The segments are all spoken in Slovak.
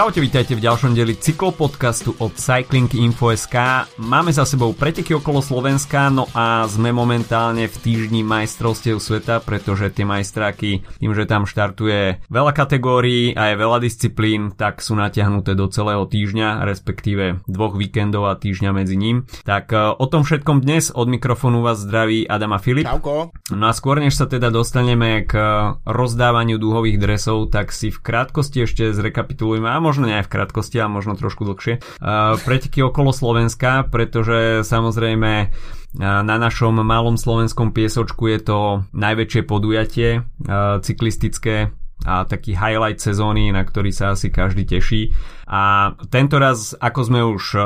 Čaute, vítajte v ďalšom deli cyklopodcastu od Cycling Info.sk. Máme za sebou preteky okolo Slovenska, no a sme momentálne v týždni majstrovstiev sveta, pretože tie majstráky, tým, že tam štartuje veľa kategórií a je veľa disciplín, tak sú natiahnuté do celého týždňa, respektíve dvoch víkendov a týždňa medzi ním. Tak e, o tom všetkom dnes od mikrofónu vás zdraví Adama Filip. Čauko. No a skôr než sa teda dostaneme k rozdávaniu dúhových dresov, tak si v krátkosti ešte zrekapitulujeme a možno nie v krátkosti, a možno trošku dlhšie, uh, preteky okolo Slovenska, pretože samozrejme na našom malom slovenskom piesočku je to najväčšie podujatie uh, cyklistické a taký highlight sezóny, na ktorý sa asi každý teší. A tento raz, ako sme už uh,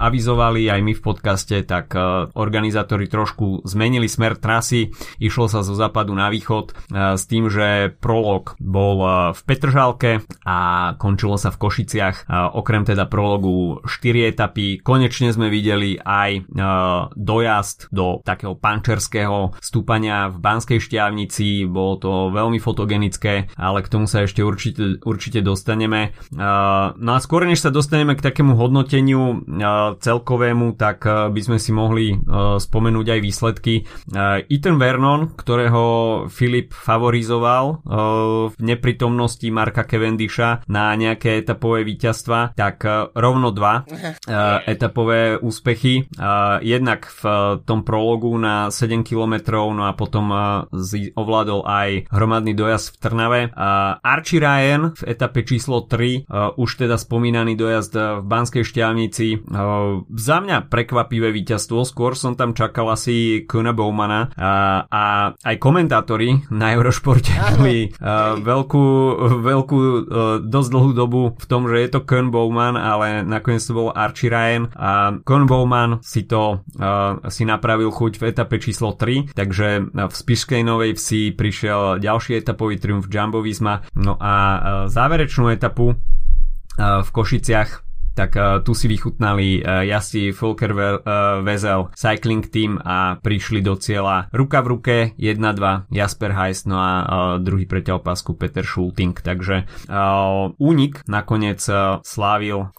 avizovali aj my v podcaste, tak uh, organizátori trošku zmenili smer trasy. Išlo sa zo západu na východ uh, s tým, že prolog bol uh, v Petržálke a končilo sa v Košiciach. Uh, okrem teda prologu 4 etapy. Konečne sme videli aj uh, dojazd do takého pančerského stúpania v Banskej šťavnici. Bolo to veľmi fotogenické, ale k tomu sa ešte určite, určite dostaneme. Uh, no a skôr než sa dostaneme k takému hodnoteniu celkovému, tak by sme si mohli spomenúť aj výsledky. Ethan Vernon, ktorého Filip favorizoval v neprítomnosti Marka Cavendisha na nejaké etapové víťazstva, tak rovno dva etapové úspechy. Jednak v tom prologu na 7 km, no a potom ovládol aj hromadný dojazd v Trnave. Archie Ryan v etape číslo 3 už teda spomínaný dojazd v Banskej šťavnici. Za mňa prekvapivé víťazstvo, skôr som tam čakal asi Kuna Bowmana a, a aj komentátori na Eurošporte mali veľkú, veľkú dosť dlhú dobu v tom, že je to Kun Bowman, ale nakoniec to bol Archie Ryan. A Kun Bowman si to si napravil chuť v etape číslo 3, takže v Spišskej Novej Vsi prišiel ďalší etapový triumf Jumbo Visma, no a záverečnú etapu v Košiciach tak tu si vychutnali uh, jazdci Volker uh, Vezel Cycling Team a prišli do cieľa ruka v ruke 1-2 Jasper Heist no a uh, druhý preťal pásku Peter Schulting takže únik nakoniec slávil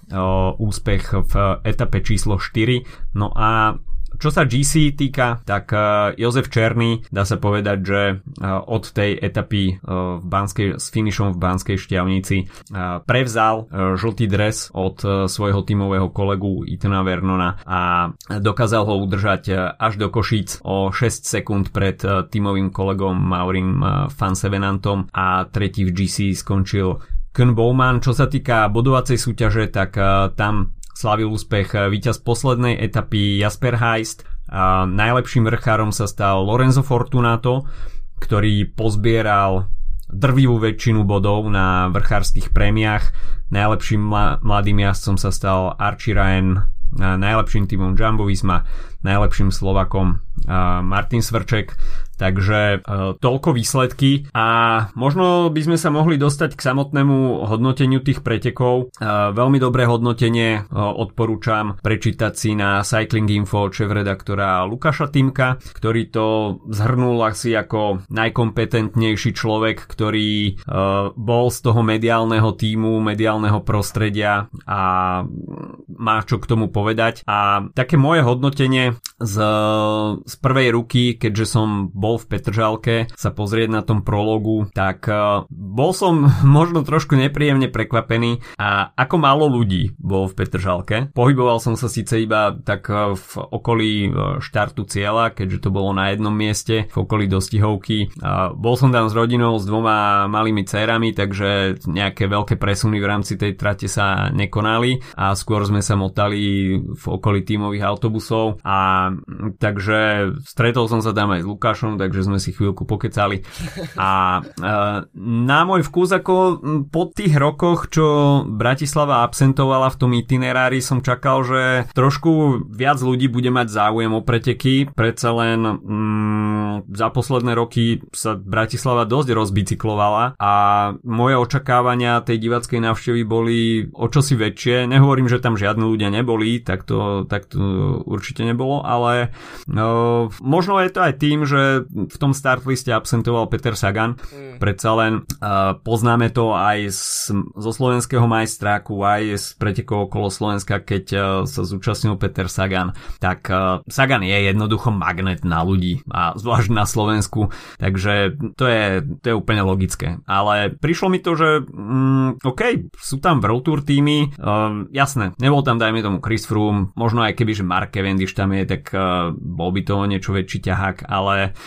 úspech v etape číslo 4 no a čo sa GC týka, tak uh, Jozef Černý dá sa povedať, že uh, od tej etapy uh, v Banskej, s finišom v Banskej šťavnici prevzal žltý dres od svojho tímového kolegu Itana Vernona a dokázal ho udržať až do Košíc o 6 sekúnd pred tímovým kolegom Maurim Fansevenantom a tretí v GC skončil Kun Bowman. Čo sa týka bodovacej súťaže, tak tam slavil úspech eh, víťaz poslednej etapy Jasper Heist. A najlepším vrchárom sa stal Lorenzo Fortunato, ktorý pozbieral drvivú väčšinu bodov na vrchárskych prémiách. Najlepším mladým jazdcom sa stal Archie Ryan, najlepším týmom Jumbo Visma, najlepším Slovakom Martin Svrček. Takže e, toľko výsledky a možno by sme sa mohli dostať k samotnému hodnoteniu tých pretekov. E, veľmi dobré hodnotenie e, odporúčam prečítať si na Cycling Info šéf-redaktora Lukáša Timka, ktorý to zhrnul asi ako najkompetentnejší človek, ktorý bol z toho mediálneho týmu, mediálneho prostredia a má čo k tomu povedať. A také moje hodnotenie z, z prvej ruky, keďže som bol bol v Petržalke sa pozrieť na tom prologu, tak uh, bol som možno trošku nepríjemne prekvapený a ako málo ľudí bol v Petržalke. Pohyboval som sa síce iba tak uh, v okolí uh, štartu cieľa, keďže to bolo na jednom mieste, v okolí dostihovky. Bol som tam s rodinou, s dvoma malými cérami, takže nejaké veľké presuny v rámci tej trate sa nekonali a skôr sme sa motali v okolí tímových autobusov a takže stretol som sa tam aj s Lukášom, takže sme si chvíľku pokecali. A na môj vkus, ako po tých rokoch, čo Bratislava absentovala v tom itinerári, som čakal, že trošku viac ľudí bude mať záujem o preteky. Predsa len mm, za posledné roky sa Bratislava dosť rozbicyklovala a moje očakávania tej divackej návštevy boli o čosi väčšie. Nehovorím, že tam žiadni ľudia neboli, tak to, tak to určite nebolo, ale no, možno je to aj tým, že v tom startliste absentoval Peter Sagan. Mm. Predsa len uh, poznáme to aj z, zo slovenského majstráku, aj z pretekov okolo Slovenska, keď uh, sa zúčastnil Peter Sagan. Tak uh, Sagan je jednoducho magnet na ľudí a zvlášť na Slovensku, takže to je, to je úplne logické. Ale prišlo mi to, že mm, OK, sú tam World Tour týmy, uh, jasné, nebol tam dajme tomu Chris Froome, možno aj keby, že Mark Cavendish tam je, tak uh, bol by to niečo väčší ťahák, ale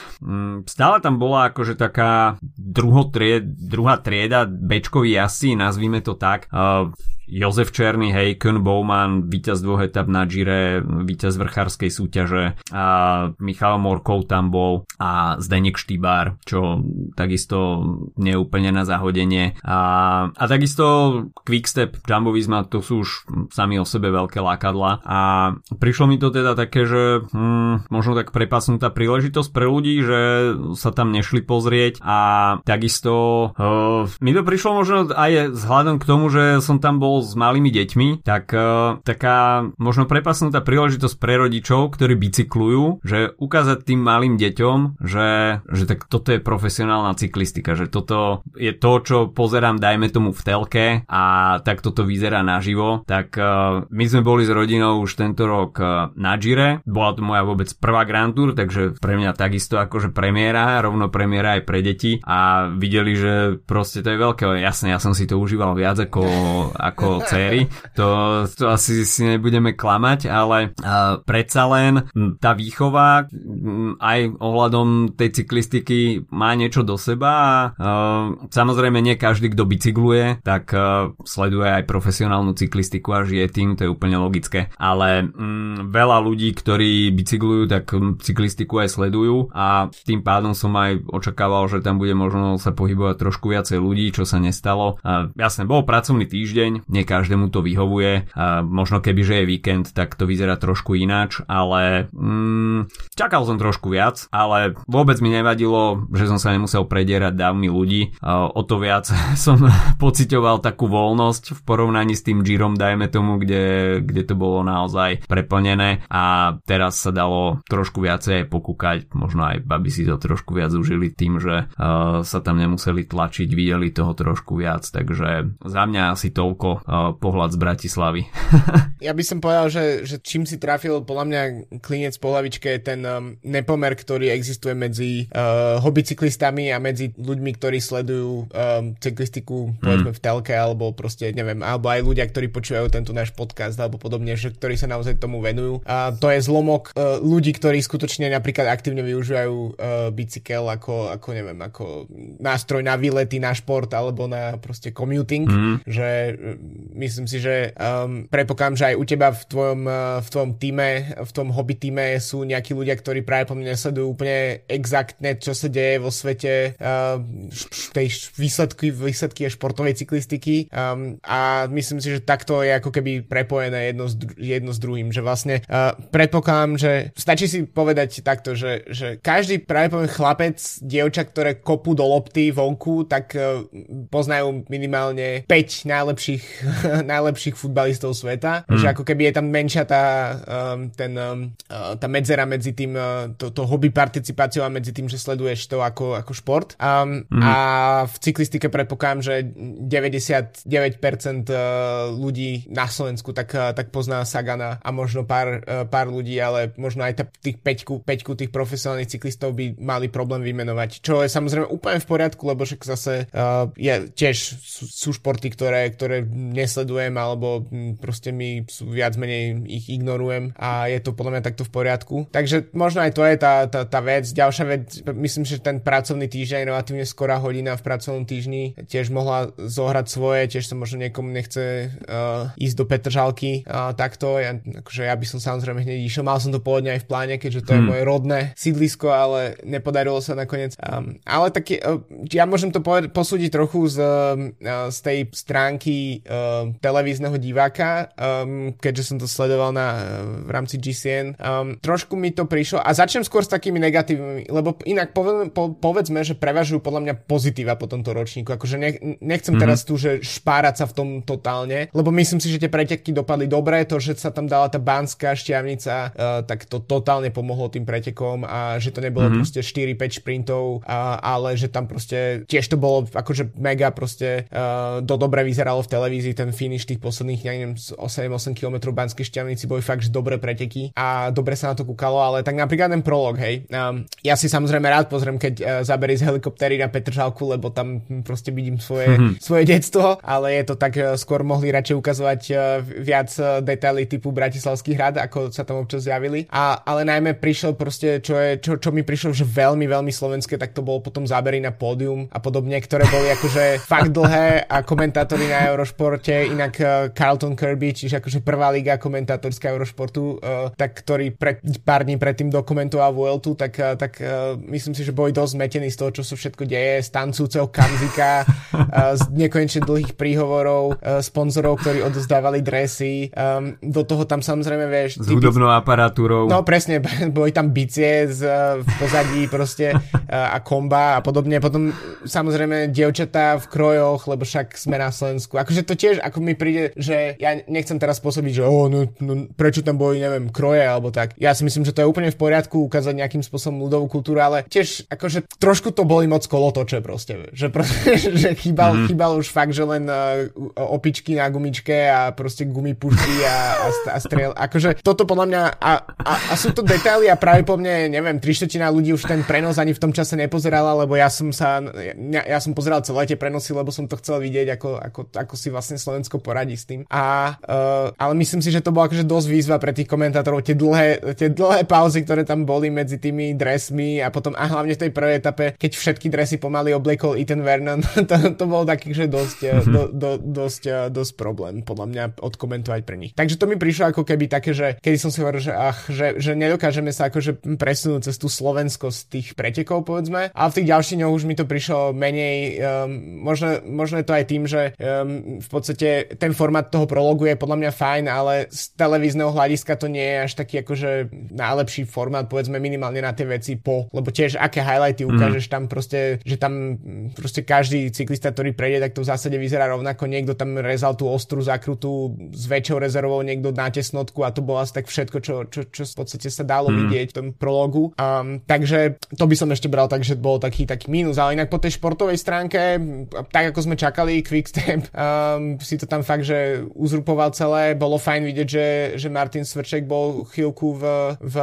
stále tam bola akože taká druhotried, druhá trieda bečkový asi, nazvime to tak. Jozef Černý, hej, Kun Bowman, víťaz dvoch etap na Gire, víťaz vrchárskej súťaže a Michal Morkov tam bol a Zdenek Štýbar, čo takisto nie úplne na zahodenie. A, a takisto Quickstep, Jumbo Visma, to sú už sami o sebe veľké lákadla a prišlo mi to teda také, že hm, možno tak prepasnutá príležitosť pre ľudí, že sa tam nešli pozrieť a takisto uh, mi to prišlo možno aj vzhľadom k tomu, že som tam bol s malými deťmi, tak uh, taká možno prepasnutá príležitosť pre rodičov, ktorí bicyklujú, že ukázať tým malým deťom, že, že tak toto je profesionálna cyklistika, že toto je to, čo pozerám, dajme tomu v telke a tak toto vyzerá naživo, tak uh, my sme boli s rodinou už tento rok uh, na Gire, bola to moja vôbec prvá Grand Tour, takže pre mňa takisto akože premiéra, rovno premiéra aj pre deti. A videli, že proste to je veľké, jasne, ja som si to užíval viac ako, ako céry, to, to asi si nebudeme klamať, ale uh, predsa len tá výchova aj ohľadom tej cyklistiky má niečo do seba a uh, samozrejme nie každý, kto bicykluje, tak uh, sleduje aj profesionálnu cyklistiku a žije tým, to je úplne logické. Ale um, veľa ľudí, ktorí bicyklujú, tak cyklistiku aj sledujú a tým pádom som aj očakával, že tam bude možno sa pohybovať trošku viacej ľudí, čo sa nestalo. Uh, jasne, bol pracovný týždeň, nie každému to vyhovuje. A možno keby, že je víkend, tak to vyzerá trošku ináč, ale mm, čakal som trošku viac, ale vôbec mi nevadilo, že som sa nemusel predierať dávmi ľudí. A o to viac som pocitoval takú voľnosť v porovnaní s tým Girom, dajme tomu, kde, kde to bolo naozaj preplnené a teraz sa dalo trošku viacej pokúkať, možno aj babi si to trošku viac užili tým, že uh, sa tam nemuseli tlačiť, videli toho trošku viac, takže za mňa asi toľko pohľad z Bratislavy. ja by som povedal, že, že čím si trafil podľa mňa klinec po hlavičke je ten um, nepomer, ktorý existuje medzi uh, hobbycyklistami a medzi ľuďmi, ktorí sledujú um, cyklistiku povedzme mm. v telke alebo proste neviem, alebo aj ľudia, ktorí počúvajú tento náš podcast alebo podobne, že ktorí sa naozaj tomu venujú. A to je zlomok uh, ľudí, ktorí skutočne napríklad aktívne využívajú uh, bicykel ako, ako neviem, ako nástroj na výlety, na šport alebo na proste commuting, mm. že myslím si, že um, predpokladám, že aj u teba v tvojom, uh, v tvojom týme, v tom hobby týme sú nejakí ľudia, ktorí práve po mne sledujú úplne exaktne, čo sa deje vo svete uh, tej výsledky, výsledky športovej cyklistiky. Um, a myslím si, že takto je ako keby prepojené jedno s, dru- jedno s druhým, že vlastne uh, predpokladám, že stačí si povedať takto, že, že každý práve poviem chlapec, dievča, ktoré kopú do lopty vonku, tak uh, poznajú minimálne 5 najlepších najlepších futbalistov sveta, mm. že ako keby je tam menšia tá, um, ten, um, uh, tá medzera medzi tým, uh, to, to hobby participáciou a medzi tým, že sleduješ to ako, ako šport. Um, mm. A v cyklistike predpokladám, že 99% uh, ľudí na Slovensku tak, tak pozná Sagana a možno pár, pár ľudí, ale možno aj tých peťku, peťku tých profesionálnych cyklistov by mali problém vymenovať, čo je samozrejme úplne v poriadku, lebo však zase uh, je, tiež sú, sú športy, ktoré, ktoré nesledujem alebo proste mi viac menej ich ignorujem a je to podľa mňa takto v poriadku. Takže možno aj to je tá, tá, tá vec. Ďalšia vec, myslím, že ten pracovný týždeň, relatívne skorá hodina v pracovnom týždni tiež mohla zohrať svoje, tiež sa možno niekomu nechce uh, ísť do Petržalky uh, takto. Ja, akože ja by som samozrejme hneď išiel, mal som to pôvodne aj v pláne, keďže to hmm. je moje rodné sídlisko, ale nepodarilo sa nakoniec. Um, ale tak uh, ja môžem to povedať, posúdiť trochu z, uh, z tej stránky uh, televízneho diváka, um, keďže som to sledoval na, uh, v rámci GCN. Um, trošku mi to prišlo a začnem skôr s takými negatívnymi, lebo inak povedzme, po, povedzme že prevažujú podľa mňa pozitíva po tomto ročníku. Akože nech, nechcem mm-hmm. teraz tu, že špárať sa v tom totálne, lebo myslím si, že tie preteky dopadli dobre, to, že sa tam dala tá banská šťavnica, uh, tak to totálne pomohlo tým pretekom a že to nebolo mm-hmm. proste 4-5 šprintov, uh, ale že tam proste tiež to bolo akože mega proste uh, do dobre vyzeralo v televízii ten finish tých posledných, ja neviem, 8-8 km Banskej šťavnici boli fakt, že dobré preteky a dobre sa na to kúkalo, ale tak napríklad ten prolog, hej. Um, ja si samozrejme rád pozriem, keď uh, zaberí z helikoptery na Petržalku, lebo tam proste vidím svoje, mm-hmm. svoje detstvo, ale je to tak, uh, skôr mohli radšej ukazovať uh, viac uh, detaily typu Bratislavský hrad, ako sa tam občas zjavili. A, ale najmä prišiel proste, čo, je, čo, čo mi prišlo, že veľmi, veľmi slovenské, tak to bolo potom zábery na pódium a podobne, ktoré boli akože fakt dlhé a komentátori na Eurošporte, inak uh, Carlton Kirby, čiže akože prvá liga komentátorská Eurošportu, uh, tak ktorý pred, pár dní predtým dokumentoval Vueltu, tak, uh, tak myslím si, že boli dosť zmetení z toho, čo sa všetko deje, z tancúceho Kamzika, z nekonečne dlhých príhovorov, sponzorov, ktorí odozdávali dresy, do toho tam samozrejme, vieš... S hudobnou aparatúrou. No presne, boli tam bicie z, v pozadí proste a komba a podobne. Potom samozrejme dievčatá v krojoch, lebo však sme na Slovensku. Akože to tiež, ako mi príde, že ja nechcem teraz spôsobiť, že oh, no, no, prečo tam boli, neviem, kroje alebo tak. Ja si myslím, že to je úplne v poriadku ukázať nejakým spôsobom ľudovú kultúru, ale tiež akože trošku to boli moc kolotoče proste. Že, proste, že chýbal, mm-hmm. chýbal už fakt, že len uh, opičky na gumičke a proste gumipušky a, a, a strel. Akože toto podľa mňa a, a, a sú to detaily a práve po mne, neviem, tri ľudí už ten prenos ani v tom čase nepozerala, lebo ja som sa, ja, ja som pozeral celé tie prenosy, lebo som to chcel vidieť, ako, ako, ako si vlastne Slovensko poradí s tým. A, uh, ale myslím si, že to bola akože dosť výzva pre tých komentátorov, tie dlhé, tie dlhé pauzy, ktoré tam boli medzi tými dresmi a potom a hlavne v tej prvej etape, keď všetky dresy pomaly obliekol Ethan Vernon, to, to bol taký, že dosť, mm-hmm. do, do, dosť, eh, dosť problém podľa mňa odkomentovať pre nich. Takže to mi prišlo ako keby také, že kedy som si hovoril, že, ach, že, že nedokážeme sa akože presunúť cez tú slovenskosť tých pretekov, povedzme. A v tých ďalších dňoch už mi to prišlo menej, um, možno, možno je to aj tým, že um, v podstate ten formát toho prologu je podľa mňa fajn, ale z televízneho hľadiska to nie je až taký akože najlepší formát, povedzme minimálne na tie veci po, lebo tiež aké highlighty mhm. ukážeš mm. tam proste, že tam proste každý cyklista, ktorý prejde, tak to v zásade vyzerá rovnako, niekto tam rezal tú ostrú zakrutu s väčšou rezervou, niekto na tesnotku a to bolo asi tak všetko, čo, čo, čo v podstate sa dalo mm. vidieť v tom prologu. Um, takže to by som ešte bral tak, že bol taký, taký mínus, ale inak po tej športovej stránke, tak ako sme čakali, Quickstep um, si to tam fakt, že uzrupoval celé, bolo fajn vidieť, že, že Martin Svrček bol chvíľku v, v,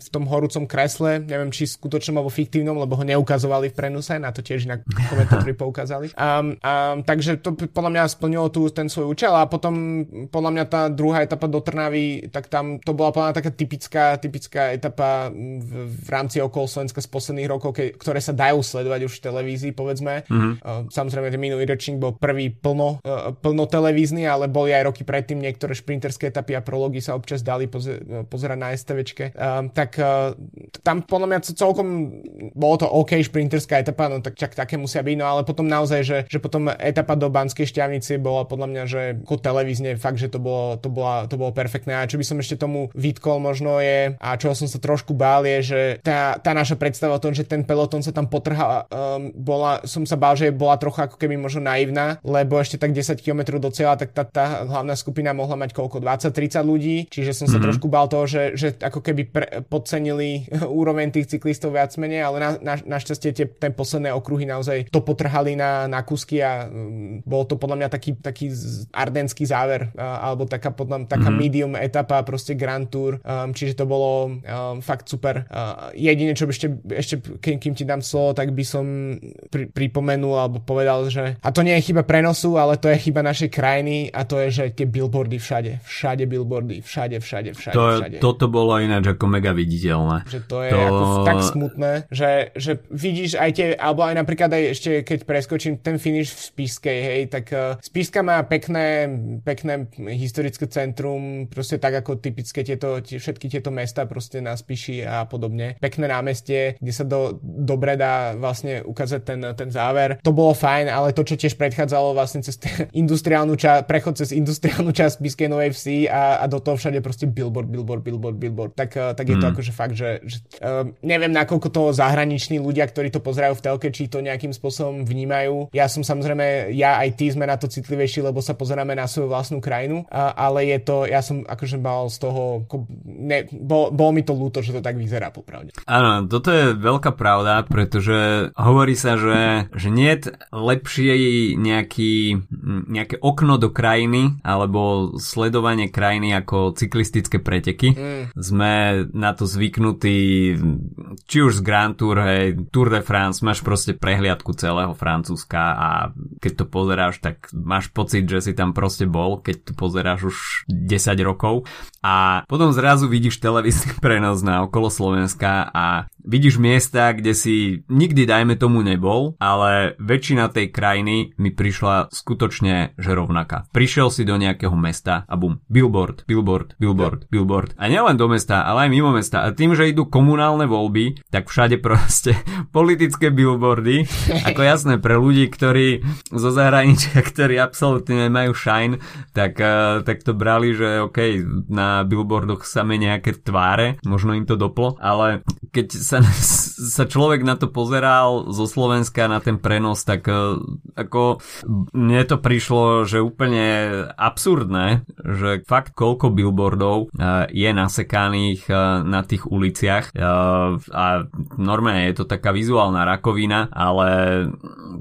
v tom horúcom kresle, neviem či skutočnom alebo fiktívnom, lebo ho neukazovali v prenuse, na to tiež inak komentátori poukázali. Um, um, takže to podľa mňa splnilo tu ten svoj účel a potom podľa mňa tá druhá etapa do Trnavy, tak tam to bola podľa mňa taká typická, typická etapa v, v rámci okolo Slovenska z posledných rokov, ke, ktoré sa dajú sledovať už v televízii, povedzme. Mm-hmm. Uh, samozrejme, ten minulý ročník bol prvý plno, uh, plno televízny, ale boli aj roky predtým niektoré šprinterské etapy a prology sa občas dali poze- pozerať na STVčke. Um, tak tam podľa mňa celkom bolo to OK šprinterská etapa, no tak čak také musia byť, no ale potom naozaj, že, že potom etapa do Banskej šťavnice bola podľa mňa, že ako televízne fakt, že to bolo, to, bola, to bolo perfektné. A čo by som ešte tomu vytkol možno je, a čo som sa trošku bál je, že tá, tá naša predstava o tom, že ten peloton sa tam potrhá, um, bola, som sa bál, že bola trocha ako keby možno naivná, lebo ešte tak 10 km do cieľa, tak tá, tá hlavná skupina mohla mať koľko? 20-30 ľudí, čiže som sa mm-hmm. trošku bál toho, že, že ako keby pre, podcenili úroveň tých cyklistov viac menej, ale na, na, našťastie tie, ten posledné okruhy naozaj to potrhali na, na kusky a um, bol to podľa mňa taký, taký ardenský záver, uh, alebo taká, podľa, taká mm-hmm. medium etapa, proste Grand Tour, um, čiže to bolo um, fakt super. Uh, jedine, čo by ešte, ešte kým, kým ti dám slovo, tak by som pri, pripomenul alebo povedal, že a to nie je chyba prenosu, ale to je chyba našej krajiny a to je, že tie billboardy všade, všade billboardy, všade, všade, všade, to, všade. Toto bolo ináč ako mega viditeľné. Že to je to... ako tak smutné, že, že vidíš aj tie, alebo aj napríklad aj ešte keď preskočím ten finish v Spiskej, hej, tak uh, Spiska má pekné, pekné historické centrum, proste tak ako typické tieto, tie, všetky tieto mesta proste na Spiši a podobne. Pekné námestie, kde sa do, dobre dá vlastne ukázať ten, ten záver. To bolo fajn, ale to, čo tiež predchádzalo vlastne vlastne cez industriálnu časť, prechod cez industriálnu časť Biskej Novej Vsi a, a do toho všade proste billboard, billboard, billboard, billboard. Tak, uh, tak je mm. to akože fakt, že, že uh, neviem nakoľko to zahraniční ľudia, ktorí to pozerajú v telke, či to nejakým spôsobom vnímajú. Ja som samozrejme, ja aj ty sme na to citlivejší, lebo sa pozeráme na svoju vlastnú krajinu, uh, ale je to, ja som akože mal z toho, ne, bol, bol mi to ľúto, že to tak vyzerá popravde. Áno, toto je veľká pravda, pretože hovorí sa, že, že nie je lepšie nejaký, nejaké okno do krajiny alebo sledovanie krajiny ako cyklistické preteky. Mm. Sme na to zvyknutí či už z Grand Tour, hej, Tour de France, máš proste prehliadku celého Francúzska a keď to pozeráš, tak máš pocit, že si tam proste bol, keď to pozeráš už 10 rokov a potom zrazu vidíš televízny prenos na okolo Slovenska a vidíš miesta, kde si nikdy dajme tomu nebol, ale väčšina tej krajiny mi prišla skutočne že rovnaká. Prišiel si do nejakého mesta a bum, billboard, billboard, billboard, billboard. A nielen do mesta, ale aj mimo mesta. A tým, že idú komunálne voľby, tak všade proste politické billboardy, ako jasné pre ľudí, ktorí zo zahraničia, ktorí absolútne nemajú shine, tak, uh, tak to brali, že OK, na billboardoch same nejaké tváre, možno im to doplo, ale keď sa, sa človek na to pozeral zo Slovenska na ten prenos, tak e, ako mne to prišlo, že úplne absurdné, že fakt koľko billboardov e, je nasekaných e, na tých uliciach a normálne je to taká vizuálna rakovina, ale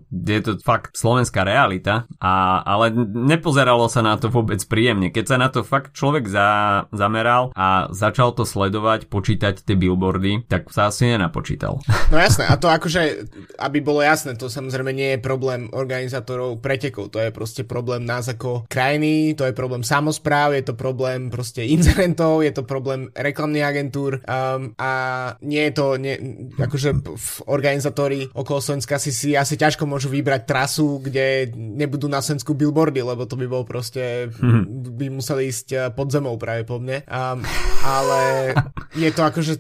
je to fakt slovenská realita, a, ale nepozeralo sa na to vôbec príjemne. Keď sa na to fakt človek za, zameral a začal to sledovať, počítať tie billboardy, tak sa asi nenapočítal. No jasné, a to akože, aby bolo jasné, to samozrejme nie je problém organizátorov pretekov, to je proste problém nás ako krajiny, to je problém samozpráv, je to problém proste incidentov, je to problém reklamných agentúr um, a nie je to, nie, akože organizátori okolo Slovenska si, si asi ťažko môžu vybrať trasu, kde nebudú na Slovensku billboardy, lebo to by bol proste, mm-hmm. by museli ísť eh, pod zemou práve po mne. Um, ale je to akože,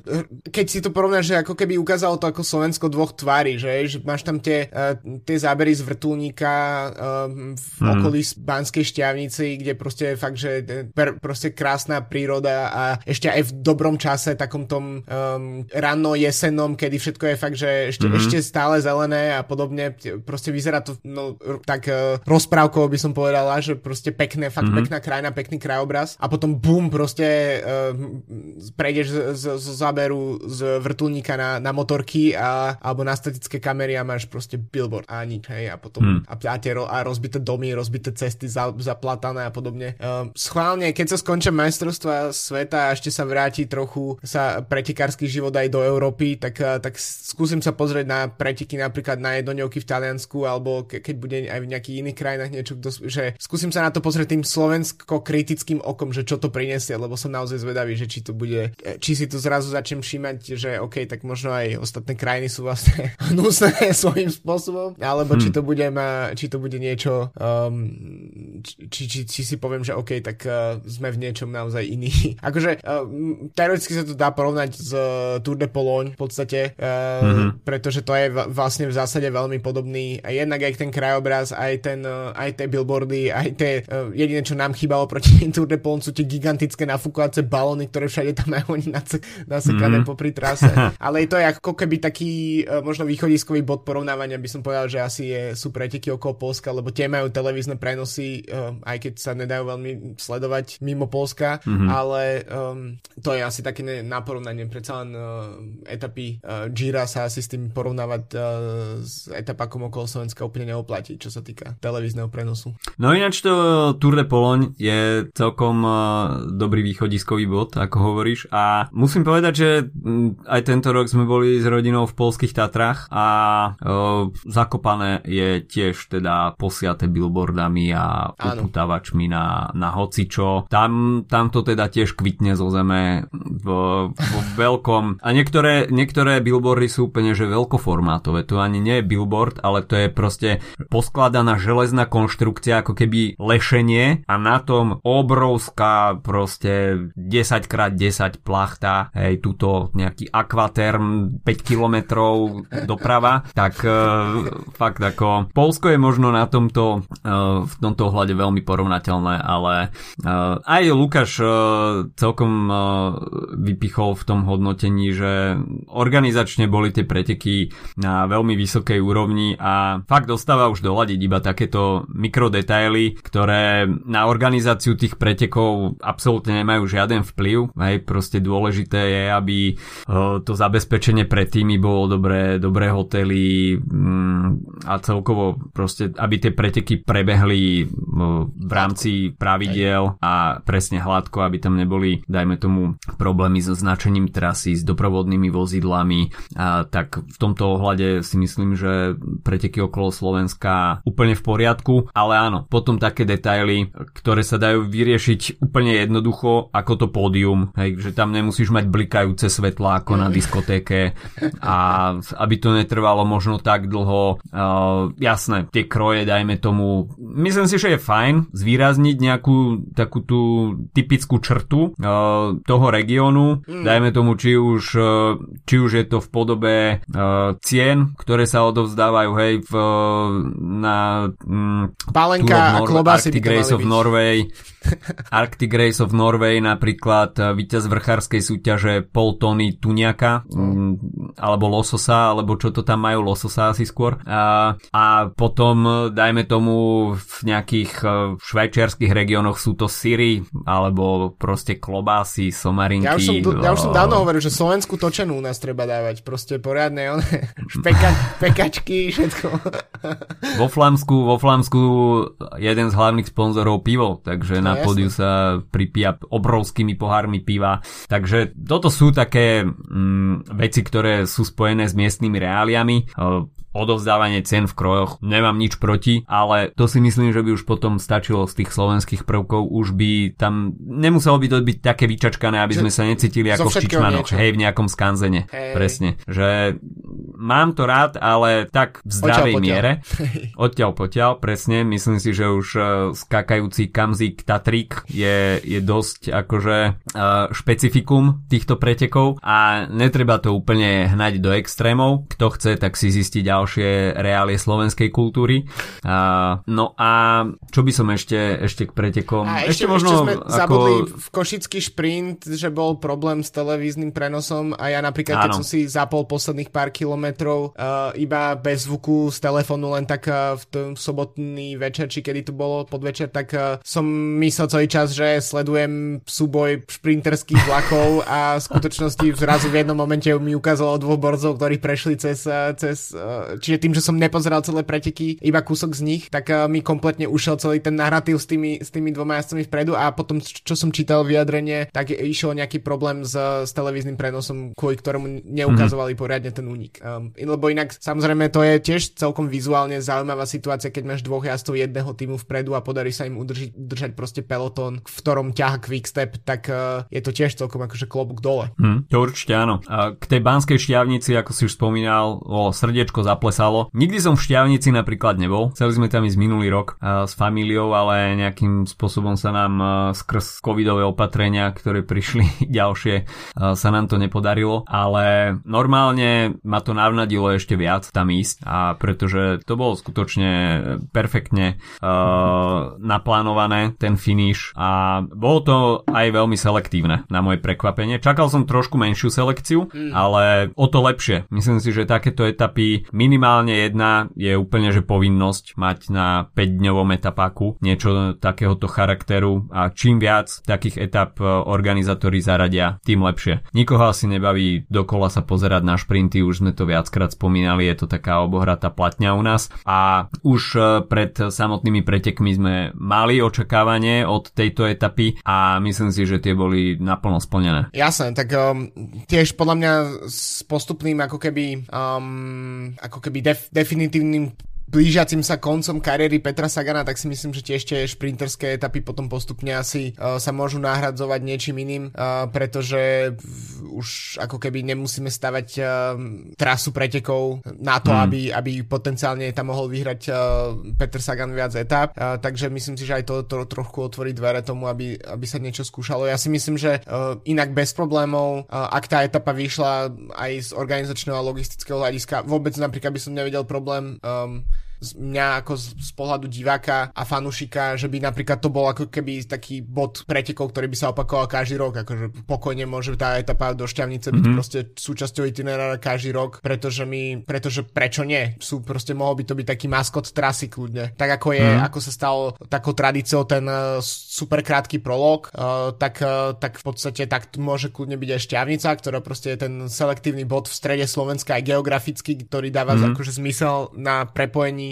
keď si to porovnáš, že ako keby ukázalo to ako Slovensko dvoch tvári, že, že máš tam tie, uh, tie zábery z vrtulníka um, v mm. okolí Banskej šťavnici, kde proste je fakt, že per, proste krásna príroda a ešte aj v dobrom čase, takom tom um, ranno jesenom, kedy všetko je fakt, že ešte, mm. ešte stále zelené a podobne, proste vyzerá to no, tak uh, rozprávkovo by som povedala, že proste pekné, fakt mm. pekná krajina, pekný krajobraz a potom bum, proste uh, prejdeš z, z, z záberu z vrtulníka na, na motorky a, alebo na statické kamery a máš proste billboard a nič, hej, a potom hmm. a, a, tie, a rozbité domy, rozbité cesty za, zaplatané a podobne. Um, schválne, keď sa skončia majstrovstva sveta a ešte sa vráti trochu sa pretekársky život aj do Európy, tak, eh, tak skúsim sa pozrieť na preteky napríklad na jednoňovky v Taliansku alebo ke, keď bude aj v nejakých iných krajinách niečo, kdo, že skúsim sa na to pozrieť tým slovensko-kritickým okom, že čo to prinesie, lebo som naozaj zvedavý, že či to bude, eh, či si to zrazu začnem všímať, že OK, tak možno aj ostatné krajiny sú vlastne hnusné svojím spôsobom, alebo hmm. či to bude ma, či to bude niečo, um, či, či, či si poviem, že OK, tak uh, sme v niečom naozaj iný. akože uh, teoreticky sa to dá porovnať s uh, Tour de Pologne v podstate, uh, mm-hmm. pretože to je v, vlastne v zásade veľmi podobný a jednak aj ten krajobraz, aj ten, uh, aj tie billboardy, aj tie, uh, jediné čo nám chýbalo proti Tour de Pologne sú tie gigantické nafúkovacie balóny, ktoré všade tam majú oni nasekané mm-hmm. popri trase. Ale to je ako keby taký uh, možno východiskový bod porovnávania, by som povedal, že asi je, sú preteky okolo Polska, lebo tie majú televízne prenosy, uh, aj keď sa nedajú veľmi sledovať mimo Polska, mm-hmm. ale um, to je asi také na porovnanie. Predsa len uh, etapy uh, Gira sa asi s tým porovnávať uh, s etapakom okolo Slovenska úplne neoplatí, čo sa týka televízneho prenosu. No ináč to Tour de Poloň je celkom uh, dobrý východiskový bod, ako hovoríš a musím povedať, že aj tento rok sme boli s rodinou v polských Tatrách a uh, Zakopané je tiež teda posiate billboardami a uputavačmi na, na hocičo. Tam, tam to teda tiež kvitne zo zeme v, v veľkom. A niektoré, niektoré billboardy sú úplne že veľkoformátové. To ani nie je billboard, ale to je proste poskladaná železná konštrukcia, ako keby lešenie a na tom obrovská proste 10x10 plachta, hej, tuto nejaký Aquaterm 5 kilometrov doprava, tak uh, fakt ako Polsko je možno na tomto uh, v tomto ohľade veľmi porovnateľné, ale uh, aj Lukáš uh, celkom uh, vypichol v tom hodnotení, že organizačne boli tie preteky na veľmi vysokej úrovni a fakt dostáva už doľadiť iba takéto mikrodetaily, ktoré na organizáciu tých pretekov absolútne nemajú žiaden vplyv. Hej, proste dôležité je, aby uh, to zabezpečenie pre týmy bolo dobré, dobré hotely um, a celkovo proste, aby tie preteky prebehli uh, v rámci pravidiel a presne hladko, aby tam neboli, dajme tomu, problémy so značením trasy, s doprovodnými vozidlami. A tak v tomto ohľade si myslím, že preteky okolo Slovenska úplne v poriadku, ale áno, potom také detaily, ktoré sa dajú vyriešiť úplne jednoducho ako to pódium, hej, že tam nemusíš mať blikajúce svetla ako na diskotéke a aby to netrvalo možno tak dlho. Uh, jasné, tie kroje, dajme tomu, myslím si, že je fajn zvýrazniť nejakú takú tú typickú črtu uh, toho regiónu, mm. dajme tomu, či už, uh, či už je to v podobe uh, cien, ktoré sa odovzdávajú, hej, v, na um, Palenka a klobásy Arctic Race of Norway Arctic Race of Norway napríklad eh, víťaz vrchárskej súťaže pol tony tuniaka mm, alebo lososa, alebo čo to tam majú, lososa asi skôr. A, a potom, dajme tomu, v nejakých eh, švajčiarských regiónoch sú to syry, alebo proste klobásy, somarinky. Ja už som, ja už som dávno hovoril, že Slovensku točenú u nás treba dávať, proste poriadne, one, špeka, pekačky, všetko. vo Flamsku, vo Flamsku jeden z hlavných sponzorov pivo, takže na pódiu sa pripíja obrovskými pohármi piva. Takže toto sú také mm, veci, ktoré sú spojené s miestnymi reáliami odovzdávanie cen v krojoch, nemám nič proti, ale to si myslím, že by už potom stačilo z tých slovenských prvkov, už by tam nemuselo by to byť také vyčačkané, aby že sme sa necítili ako v Čičmanoch, hej, v nejakom skanzene, hej. presne, že mám to rád, ale tak v zdravej odtiaľ, miere, odtiaľ potiaľ, presne, myslím si, že už uh, skakajúci kamzik Tatrik je, je dosť akože uh, špecifikum týchto pretekov. A netreba to úplne hnať do extrémov, kto chce, tak si zistiť ďalšie reálie slovenskej kultúry. A, no a čo by som ešte, ešte k pretekom? A ešte, ešte možno ešte sme ako... zabudli v Košický šprint, že bol problém s televíznym prenosom a ja napríklad, Áno. keď som si zapol posledných pár kilometrov uh, iba bez zvuku z telefónu len tak uh, v tom sobotný večer, či kedy to bolo podvečer, tak uh, som myslel celý čas, že sledujem súboj šprinterských vlakov a v skutočnosti zrazu v jednom momente mi ukázalo dvoch borzov, ktorí prešli cez, cez čiže tým, že som nepozeral celé preteky, iba kúsok z nich, tak uh, mi kompletne ušiel celý ten narratív s tými, s tými dvoma jazdcami vpredu a potom, čo som čítal vyjadrenie, tak išiel nejaký problém s, s televíznym prenosom, kvôli ktorému neukazovali mm-hmm. poriadne ten únik. Um, lebo inak, samozrejme, to je tiež celkom vizuálne zaujímavá situácia, keď máš dvoch jazdcov jedného týmu vpredu a podarí sa im udržiť, udržať proste peloton, v ktorom ťaha quickstep, tak uh, je to tiež celkom akože klobúk dole. Mm, to určite áno. A k tej banskej šťavnici, ako si už spomínal, o srdiečko zaplesalo. Nikdy som v Šťavnici napríklad nebol. Chceli sme tam ísť minulý rok uh, s familiou, ale nejakým spôsobom sa nám uh, skrz covidové opatrenia, ktoré prišli ďalšie, uh, sa nám to nepodarilo. Ale normálne ma to navnadilo ešte viac tam ísť a pretože to bolo skutočne perfektne uh, naplánované, ten finish a bolo to aj veľmi selektívne na moje prekvapenie. Čakal som trošku menšiu selekciu, mm. ale o to lepšie. Myslím si, že takéto etapy minimálne jedna je úplne, že povinnosť mať na 5-dňovom etapáku niečo takéhoto charakteru a čím viac takých etap e, organizátori zaradia, tým lepšie. Nikoho asi nebaví dokola sa pozerať na šprinty, už sme to viackrát spomínali, je to taká obohratá platňa u nás a už e, pred samotnými pretekmi sme mali očakávanie od tejto etapy a myslím si, že tie boli naplno splnené. Jasné, tak um, tiež podľa mňa s postupným ako keby um, ako keby def, definitívnym blížiacim sa koncom kariéry Petra Sagana, tak si myslím, že tiež tie šprinterské etapy potom postupne asi uh, sa môžu nahradzovať niečím iným, uh, pretože už ako keby nemusíme stavať uh, trasu pretekov na to, mm. aby, aby potenciálne tam mohol vyhrať uh, Peter Sagan viac etap, uh, takže myslím si, že aj to, to trochu otvorí dvere tomu, aby, aby sa niečo skúšalo. Ja si myslím, že uh, inak bez problémov, uh, ak tá etapa vyšla aj z organizačného a logistického hľadiska, vôbec napríklad by som nevedel problém um, z mňa ako z, z pohľadu diváka a fanušika, že by napríklad to bol ako keby taký bod pretekov, ktorý by sa opakoval každý rok, akože pokojne môže tá etapa do Šťavnice byť mm-hmm. proste súčasťou itinerára každý rok, pretože mi, pretože prečo nie? Sú proste, mohol by to byť taký maskot trasy kľudne. Tak ako je, mm-hmm. ako sa stalo takou tradíciou ten uh, super krátky prolog, uh, tak, uh, tak v podstate tak môže kľudne byť aj Šťavnica, ktorá proste je ten selektívny bod v strede Slovenska aj geograficky, ktorý dáva mm-hmm. akože zmysel na prepojení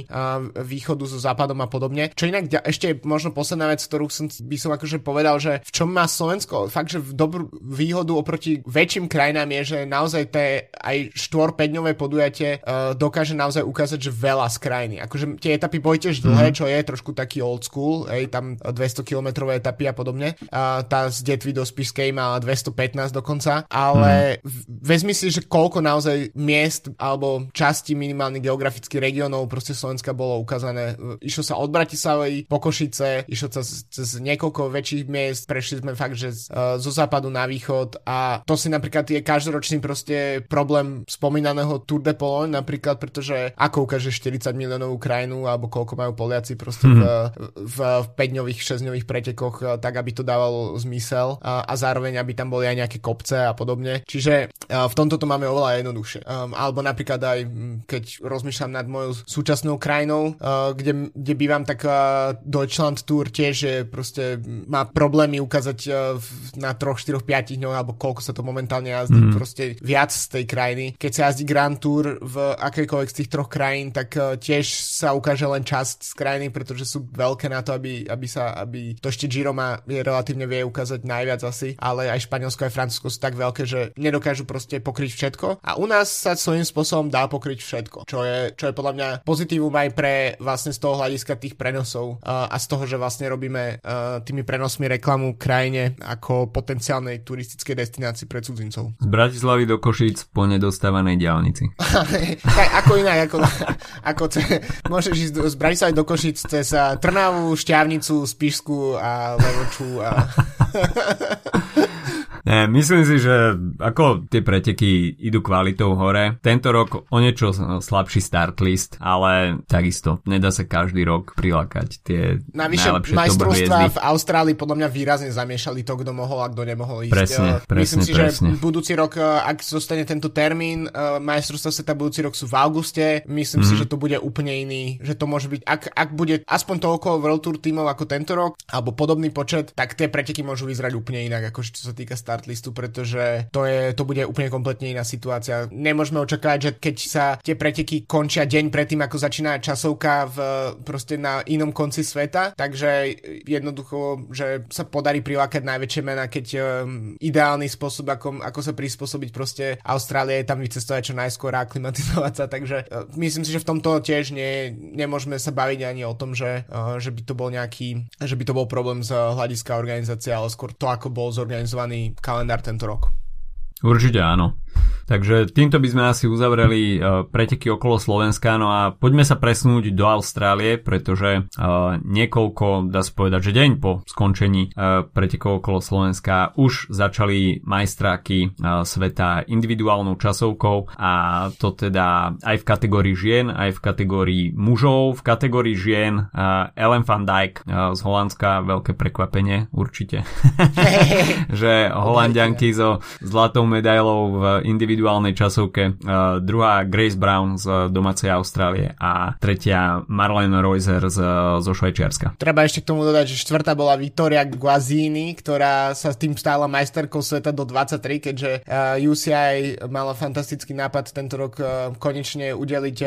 východu so západom a podobne. Čo inak ešte možno posledná vec, ktorú som, by som akože povedal, že v čom má Slovensko fakt, že v dobrú výhodu oproti väčším krajinám je, že naozaj tie aj 4-5 dňové podujatie uh, dokáže naozaj ukázať, že veľa z krajiny. Akože tie etapy boli tiež dlhé, mm-hmm. čo je trošku taký old school, ej, tam 200 km etapy a podobne. Uh, tá z Detvy do Spiskej mala 215 dokonca, ale mm-hmm. vezmi si, že koľko naozaj miest alebo časti minimálnych geografických regiónov proste Slovenska bolo ukázané. Išlo sa od Bratislavy po Košice, išlo sa cez niekoľko väčších miest, prešli sme fakt, že z, uh, zo západu na východ a to si napríklad je každoročný proste problém spomínaného Tour de Pologne napríklad, pretože ako ukáže 40 miliónovú krajinu alebo koľko majú Poliaci proste mm-hmm. v, v, v 5-dňových, 6-dňových pretekoch, uh, tak aby to dávalo zmysel uh, a zároveň aby tam boli aj nejaké kopce a podobne. Čiže uh, v tomto to máme oveľa jednoduchšie. Um, alebo napríklad aj keď rozmýšľam nad mojou súčasnou krajinou, uh, kde, kde bývam, tak uh, Deutschland Tour tiež je proste má problémy ukázať uh, na 3, 4, 5 dňoch, alebo koľko sa to momentálne jazdí, mm. proste viac z tej krajiny. Keď sa jazdí Grand Tour v akejkoľvek z tých troch krajín, tak uh, tiež sa ukáže len časť z krajiny, pretože sú veľké na to, aby, aby sa, aby to ešte Giro má je relatívne vie ukázať najviac asi, ale aj Španielsko aj Francúzsko sú tak veľké, že nedokážu proste pokryť všetko. A u nás sa svojím spôsobom dá pokryť všetko, čo je, čo je podľa mňa pozitívum minimum aj pre vlastne z toho hľadiska tých prenosov a z toho, že vlastne robíme tými prenosmi reklamu krajine ako potenciálnej turistickej destinácii pre cudzincov. Z Bratislavy do Košíc po nedostávanej diálnici. tak, ako inak, ako, ako ce, môžeš ísť z Bratislavy do Košíc cez Trnavu, Šťavnicu, Spišsku a Levoču a... Ne, myslím si, že ako tie preteky idú kvalitou hore. Tento rok o niečo slabší start list, ale takisto nedá sa každý rok prilákať tie Navyše, najlepšie majstrovstvá v Austrálii podľa mňa výrazne zamiešali to, kto mohol a kto nemohol ísť. Presne, presne, Myslím si, presne. že budúci rok, e, ak zostane tento termín, e, majstrovstvá sveta budúci rok sú v auguste, myslím mm. si, mhm. že to bude úplne iný, že to môže byť, ak, ak bude aspoň toľko World Tour tímov ako tento rok, alebo podobný počet, tak tie preteky môžu vyzerať úplne inak, ako čo sa týka start start listu, pretože to, je, to bude úplne kompletne iná situácia. Nemôžeme očakávať, že keď sa tie preteky končia deň predtým, ako začína časovka v, proste na inom konci sveta, takže jednoducho, že sa podarí prilákať najväčšie mená, keď um, ideálny spôsob, ako, ako sa prispôsobiť proste Austrálie tam vycestovať čo najskôr a aklimatizovať sa, takže uh, myslím si, že v tomto tiež nie, nemôžeme sa baviť ani o tom, že, uh, že by to bol nejaký, že by to bol problém z hľadiska organizácie, ale skôr to, ako bol zorganizovaný kalendár tento rok. Určite áno. Takže týmto by sme asi uzavreli uh, preteky okolo Slovenska, no a poďme sa presnúť do Austrálie, pretože uh, niekoľko, dá sa povedať, že deň po skončení uh, pretekov okolo Slovenska už začali majstráky sveta individuálnou časovkou. A to teda aj v kategórii žien, aj v kategórii mužov. V kategórii žien Ellen van Dijk z Holandska, veľké prekvapenie určite, že Holandianky so zlatou medailou v individuálnej časovke, uh, druhá Grace Brown z domácej Austrálie a tretia Marlene Reuser z, zo Švajčiarska. Treba ešte k tomu dodať, že štvrtá bola Vittoria Guazzini, ktorá sa s tým stála majsterkou sveta do 23, keďže uh, UCI mala fantastický nápad tento rok uh, konečne udeliť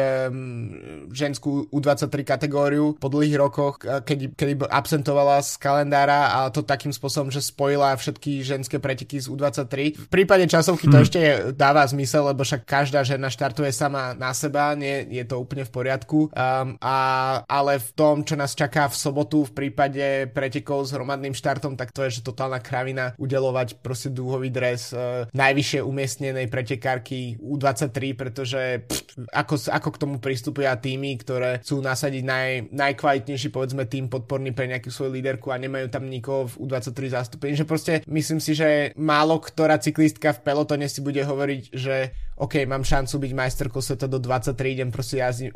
ženskú U23 kategóriu po dlhých rokoch, kedy, kedy absentovala z kalendára a to takým spôsobom, že spojila všetky ženské preteky z U23. V prípade časovky to hmm. ešte dáva dáva zmysel, lebo však každá žena štartuje sama na seba, nie je to úplne v poriadku, um, a, ale v tom, čo nás čaká v sobotu v prípade pretekov s hromadným štartom, tak to je, že totálna kravina udelovať proste dúhový dres uh, najvyššie umiestnenej pretekárky U23, pretože pff, ako, ako k tomu pristupujú týmy, ktoré chcú nasadiť naj, najkvalitnejší povedzme tým podporný pre nejakú svoju líderku a nemajú tam nikoho v U23 zastúpení, že proste myslím si, že málo ktorá cyklistka v pelotone si bude hovoriť, že OK, mám šancu byť majsterkou sveta do 23, idem proste jazdiť.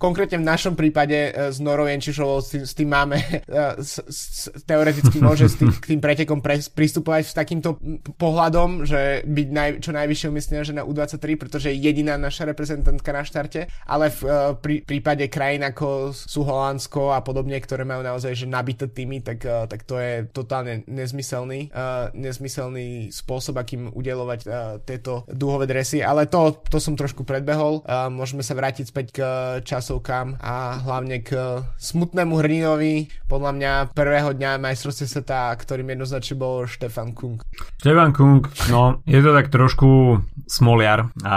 Konkrétne v našom prípade e, s Norou Jenčišovou s tým, s tým máme, e, s, s, teoreticky môže s tým, k tým pretekom pre, pristupovať s takýmto pohľadom, že byť naj, čo najvyššie umiestnená žena U23, pretože je jediná naša reprezentantka na štarte, ale v uh, prí, prípade krajín ako sú Holandsko a podobne, ktoré majú naozaj že nabité týmy, tak, tak to je totálne nezmyselný, nezmyselný spôsob, akým udelovať tieto dúhové dresy, to, to som trošku predbehol. Uh, môžeme sa vrátiť späť k časovkám a hlavne k smutnému hrdinovi, podľa mňa prvého dňa majstrovstve sveta, ktorým jednoznačne bol Štefan Kung. Štefan Kung, no je to tak trošku smoliar a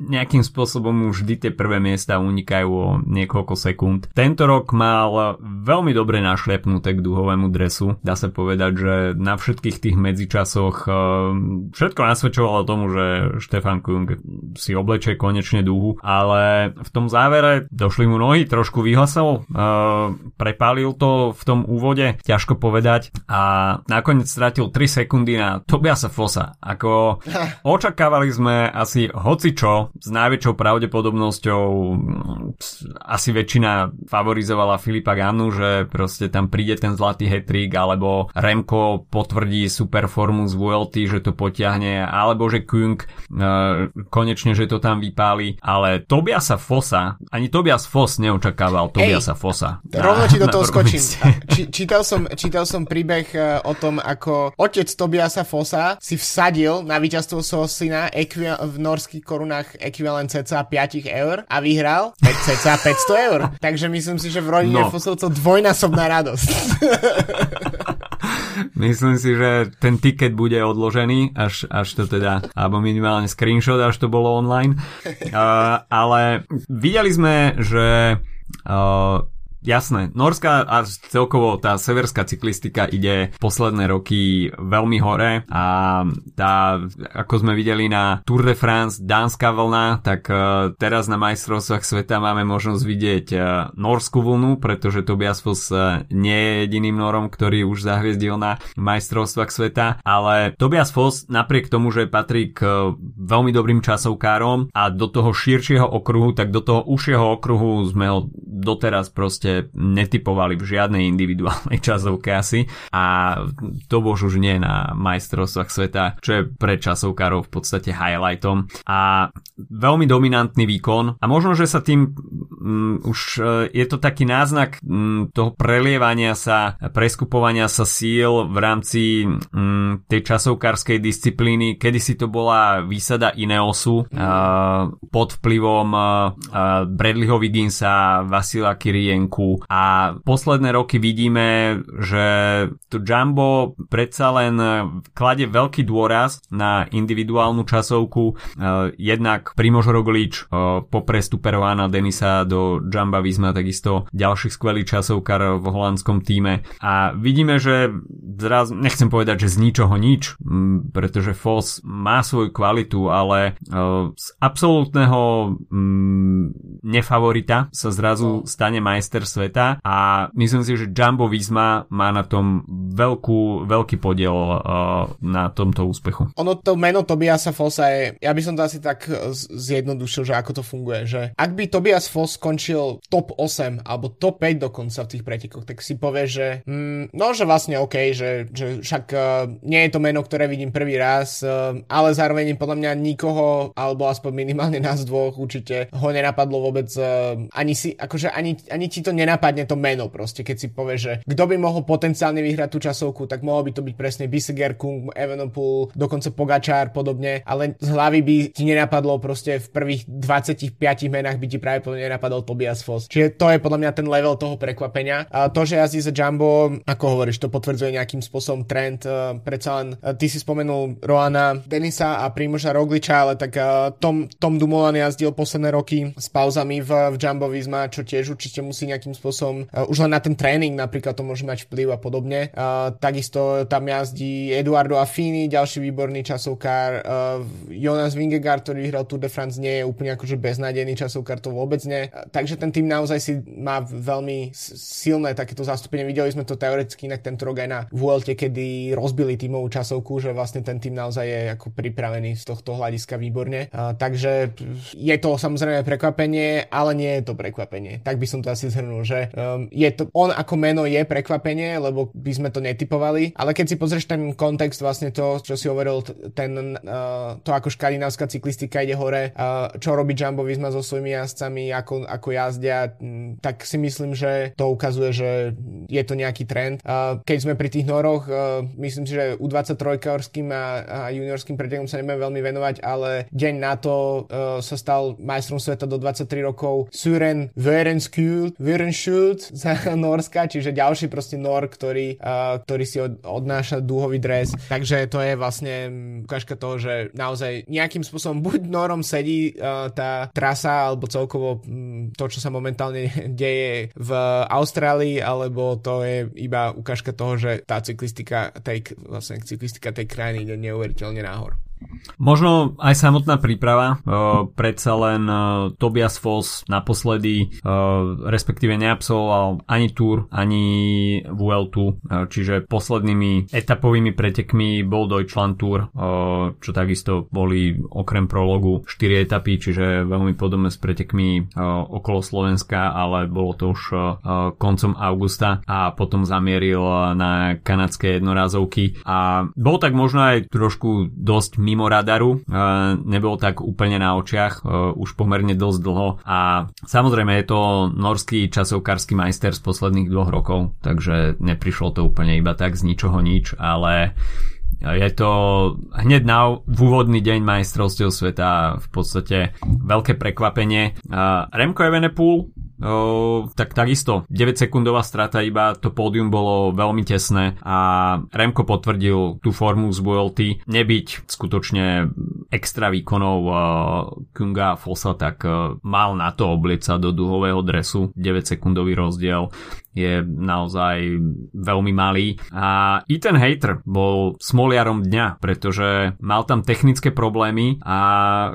nejakým spôsobom už vždy tie prvé miesta unikajú o niekoľko sekúnd. Tento rok mal veľmi dobre našlepnuté k duhovému dresu. Dá sa povedať, že na všetkých tých medzičasoch všetko nasvedčovalo tomu, že Štefan Kung Young si oblečie konečne dúhu, ale v tom závere došli mu nohy, trošku vyhlasol, uh, prepálil to v tom úvode, ťažko povedať a nakoniec stratil 3 sekundy na Tobiasa Fosa. Ako očakávali sme asi hocičo s najväčšou pravdepodobnosťou asi väčšina favorizovala Filipa Gannu, že proste tam príde ten zlatý hetrik, alebo Remko potvrdí super formu z VLT, že to potiahne, alebo že Kung uh, konečne, že to tam vypáli, ale Tobiasa Fosa, ani Tobias Fos neočakával Tobiasa Ej, Fosa. Rovno ti do toho skočím. Či, čítal, som, čítal som príbeh e, o tom, ako otec Tobiasa Fosa si vsadil na víťazstvo svojho syna ekvi- v norských korunách ekvivalent cca 5 eur a vyhral cca 500 eur. Takže myslím si, že v rodine no. Fosovcov dvojnásobná radosť. Myslím si, že ten tiket bude odložený, až, až to teda, alebo minimálne screenshot, až to bolo online. Uh, ale videli sme, že uh, Jasné, norská a celkovo tá severská cyklistika ide posledné roky veľmi hore a tá, ako sme videli na Tour de France, dánska vlna, tak uh, teraz na majstrovstvách sveta máme možnosť vidieť uh, norskú vlnu, pretože Tobias Foss uh, nie je jediným norom, ktorý už zahviezdil na majstrovstvách sveta, ale Tobias Foss napriek tomu, že patrí k veľmi dobrým časovkárom a do toho širšieho okruhu, tak do toho užšieho okruhu sme ho doteraz proste proste netypovali v žiadnej individuálnej časovke asi. A to bož už nie na majstrovstvách sveta, čo je pre časovkárov v podstate highlightom. A veľmi dominantný výkon. A možno, že sa tým um, už uh, je to taký náznak um, toho prelievania sa, preskupovania sa síl v rámci um, tej časovkárskej disciplíny, kedy si to bola výsada Ineosu uh, pod vplyvom uh, Bradleyho Wigginsa, Vasila Kirienku časovku a posledné roky vidíme, že to Jumbo predsa len klade veľký dôraz na individuálnu časovku. Uh, jednak Primož Roglič uh, po prestupe Roana Denisa do Jamba Visma takisto ďalší skvelý časovkar v holandskom týme a vidíme, že zraz, nechcem povedať, že z ničoho nič, pretože Foss má svoju kvalitu, ale uh, z absolútneho nefavorita sa zrazu stane majster sveta a myslím si, že Jumbo Visma má na tom veľkú, veľký podiel uh, na tomto úspechu. Ono to meno Tobiasa Fossa je, ja by som to asi tak zjednodušil, že ako to funguje, že ak by Tobias Foss skončil top 8 alebo top 5 dokonca v tých pretekoch, tak si povie, že mm, no, že vlastne OK, že, že však uh, nie je to meno, ktoré vidím prvý raz, uh, ale zároveň podľa mňa nikoho, alebo aspoň minimálne nás dvoch určite ho nenapadlo vôbec uh, ani si, akože ani, ani ti to nenapadne to meno proste, keď si povie, že kto by mohol potenciálne vyhrať tú časovku, tak mohol by to byť presne Biseger, Kung, Evenepoel, dokonca Pogačár podobne, ale z hlavy by ti nenapadlo proste v prvých 25 menách by ti práve nenapadlo napadol Tobias Foss. Čiže to je podľa mňa ten level toho prekvapenia. A to, že jazdí za Jumbo, ako hovoríš, to potvrdzuje nejakým spôsobom trend. Uh, predsa len, uh, ty si spomenul Roana Denisa a Primoža Rogliča, ale tak uh, Tom, Tom Dumoulin jazdil posledné roky s pauzami v, v Jumbo Visma, čo tiež určite musí nejakým spôsobom, uh, už len na ten tréning napríklad to môže mať vplyv a podobne. Uh, takisto tam jazdí Eduardo Affini, ďalší výborný časovkár, uh, Jonas Vingegaard, ktorý vyhral Tour de France, nie je úplne akože beznádejný časovkár, to vôbec nie. Takže ten tým naozaj si má veľmi silné takéto zastúpenie. Videli sme to teoreticky inak tento rok aj na Vuelte, kedy rozbili tímovú časovku, že vlastne ten tým naozaj je ako pripravený z tohto hľadiska výborne. Uh, takže je to samozrejme prekvapenie, ale nie je to prekvapenie. Tak by som to asi zhrnul, že um, je to, on ako meno je prekvapenie, lebo by sme to netypovali, ale keď si pozrieš ten kontext vlastne to, čo si hovoril, ten, uh, to ako škandinávska cyklistika ide hore, uh, čo robí Jumbo Visma so svojimi jazdcami, ako, ako jazdia, tak si myslím, že to ukazuje, že je to nejaký trend. Uh, keď sme pri tých noroch, uh, myslím si, že U23-orským a, a juniorským pretegom sa nebudeme veľmi venovať, ale deň na to uh, sa stal majstrom sveta do 23 rokov Suren Verenskjult za Norska, čiže ďalší proste Nor, ktorý, uh, ktorý si od, odnáša dúhový dres. Takže to je vlastne ukážka toho, že naozaj nejakým spôsobom buď Norom sedí uh, tá trasa, alebo celkovo um, to, čo sa momentálne deje v Austrálii, alebo to je iba ukážka toho, že tá cyklistika tej, vlastne cyklistika tej krajiny ide neuveriteľne náhor. Možno aj samotná príprava, uh, predsa len uh, Tobias Foss naposledy, uh, respektíve neabsolvoval ani Tour, ani Vueltu, uh, čiže poslednými etapovými pretekmi bol Deutschland Tour, uh, čo takisto boli okrem prologu 4 etapy, čiže veľmi podobné s pretekmi uh, okolo Slovenska, ale bolo to už uh, koncom augusta a potom zamieril na kanadské jednorázovky a bol tak možno aj trošku dosť mimo radaru, nebol tak úplne na očiach, už pomerne dosť dlho a samozrejme je to norský časovkársky majster z posledných dvoch rokov, takže neprišlo to úplne iba tak z ničoho nič, ale je to hneď na v úvodný deň majstrovstiev sveta v podstate veľké prekvapenie. Remko Evenepoel Uh, tak takisto 9 sekundová strata iba to pódium bolo veľmi tesné a Remko potvrdil tú formu z Vuelty. Nebyť skutočne extra výkonov uh, Kunga Fossa tak uh, mal na to obliec sa do duhového dresu. 9 sekundový rozdiel je naozaj veľmi malý. A Ethan Hater bol smoliarom dňa, pretože mal tam technické problémy, a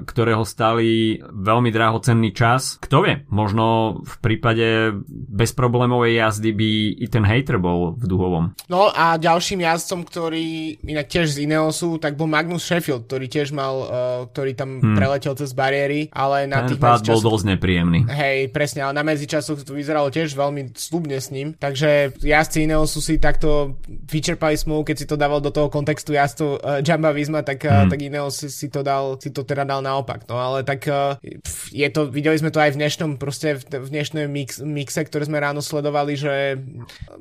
ktoré ho stali veľmi drahocenný čas. Kto vie, možno v prípade bezproblémovej jazdy by Ethan Hater bol v Duhovom. No a ďalším jazdcom, ktorý inak tiež z Ineosu, tak bol Magnus Sheffield, ktorý tiež mal, uh, ktorý tam hmm. preletel cez bariéry, ale na Ten tých pád bol dosť nepríjemný. Hej, presne, ale na medzičasoch to vyzeralo tiež veľmi slubne s ním. Takže jazdci Ineosu si takto vyčerpali smluvu, keď si to dával do toho kontextu jazdcov uh, Jamba Visma, tak, uh, tak Ineos si, si, to dal, si to teda dal naopak. No ale tak uh, je to, videli sme to aj v dnešnom, proste v, v dnešnom mix, mixe, ktoré sme ráno sledovali, že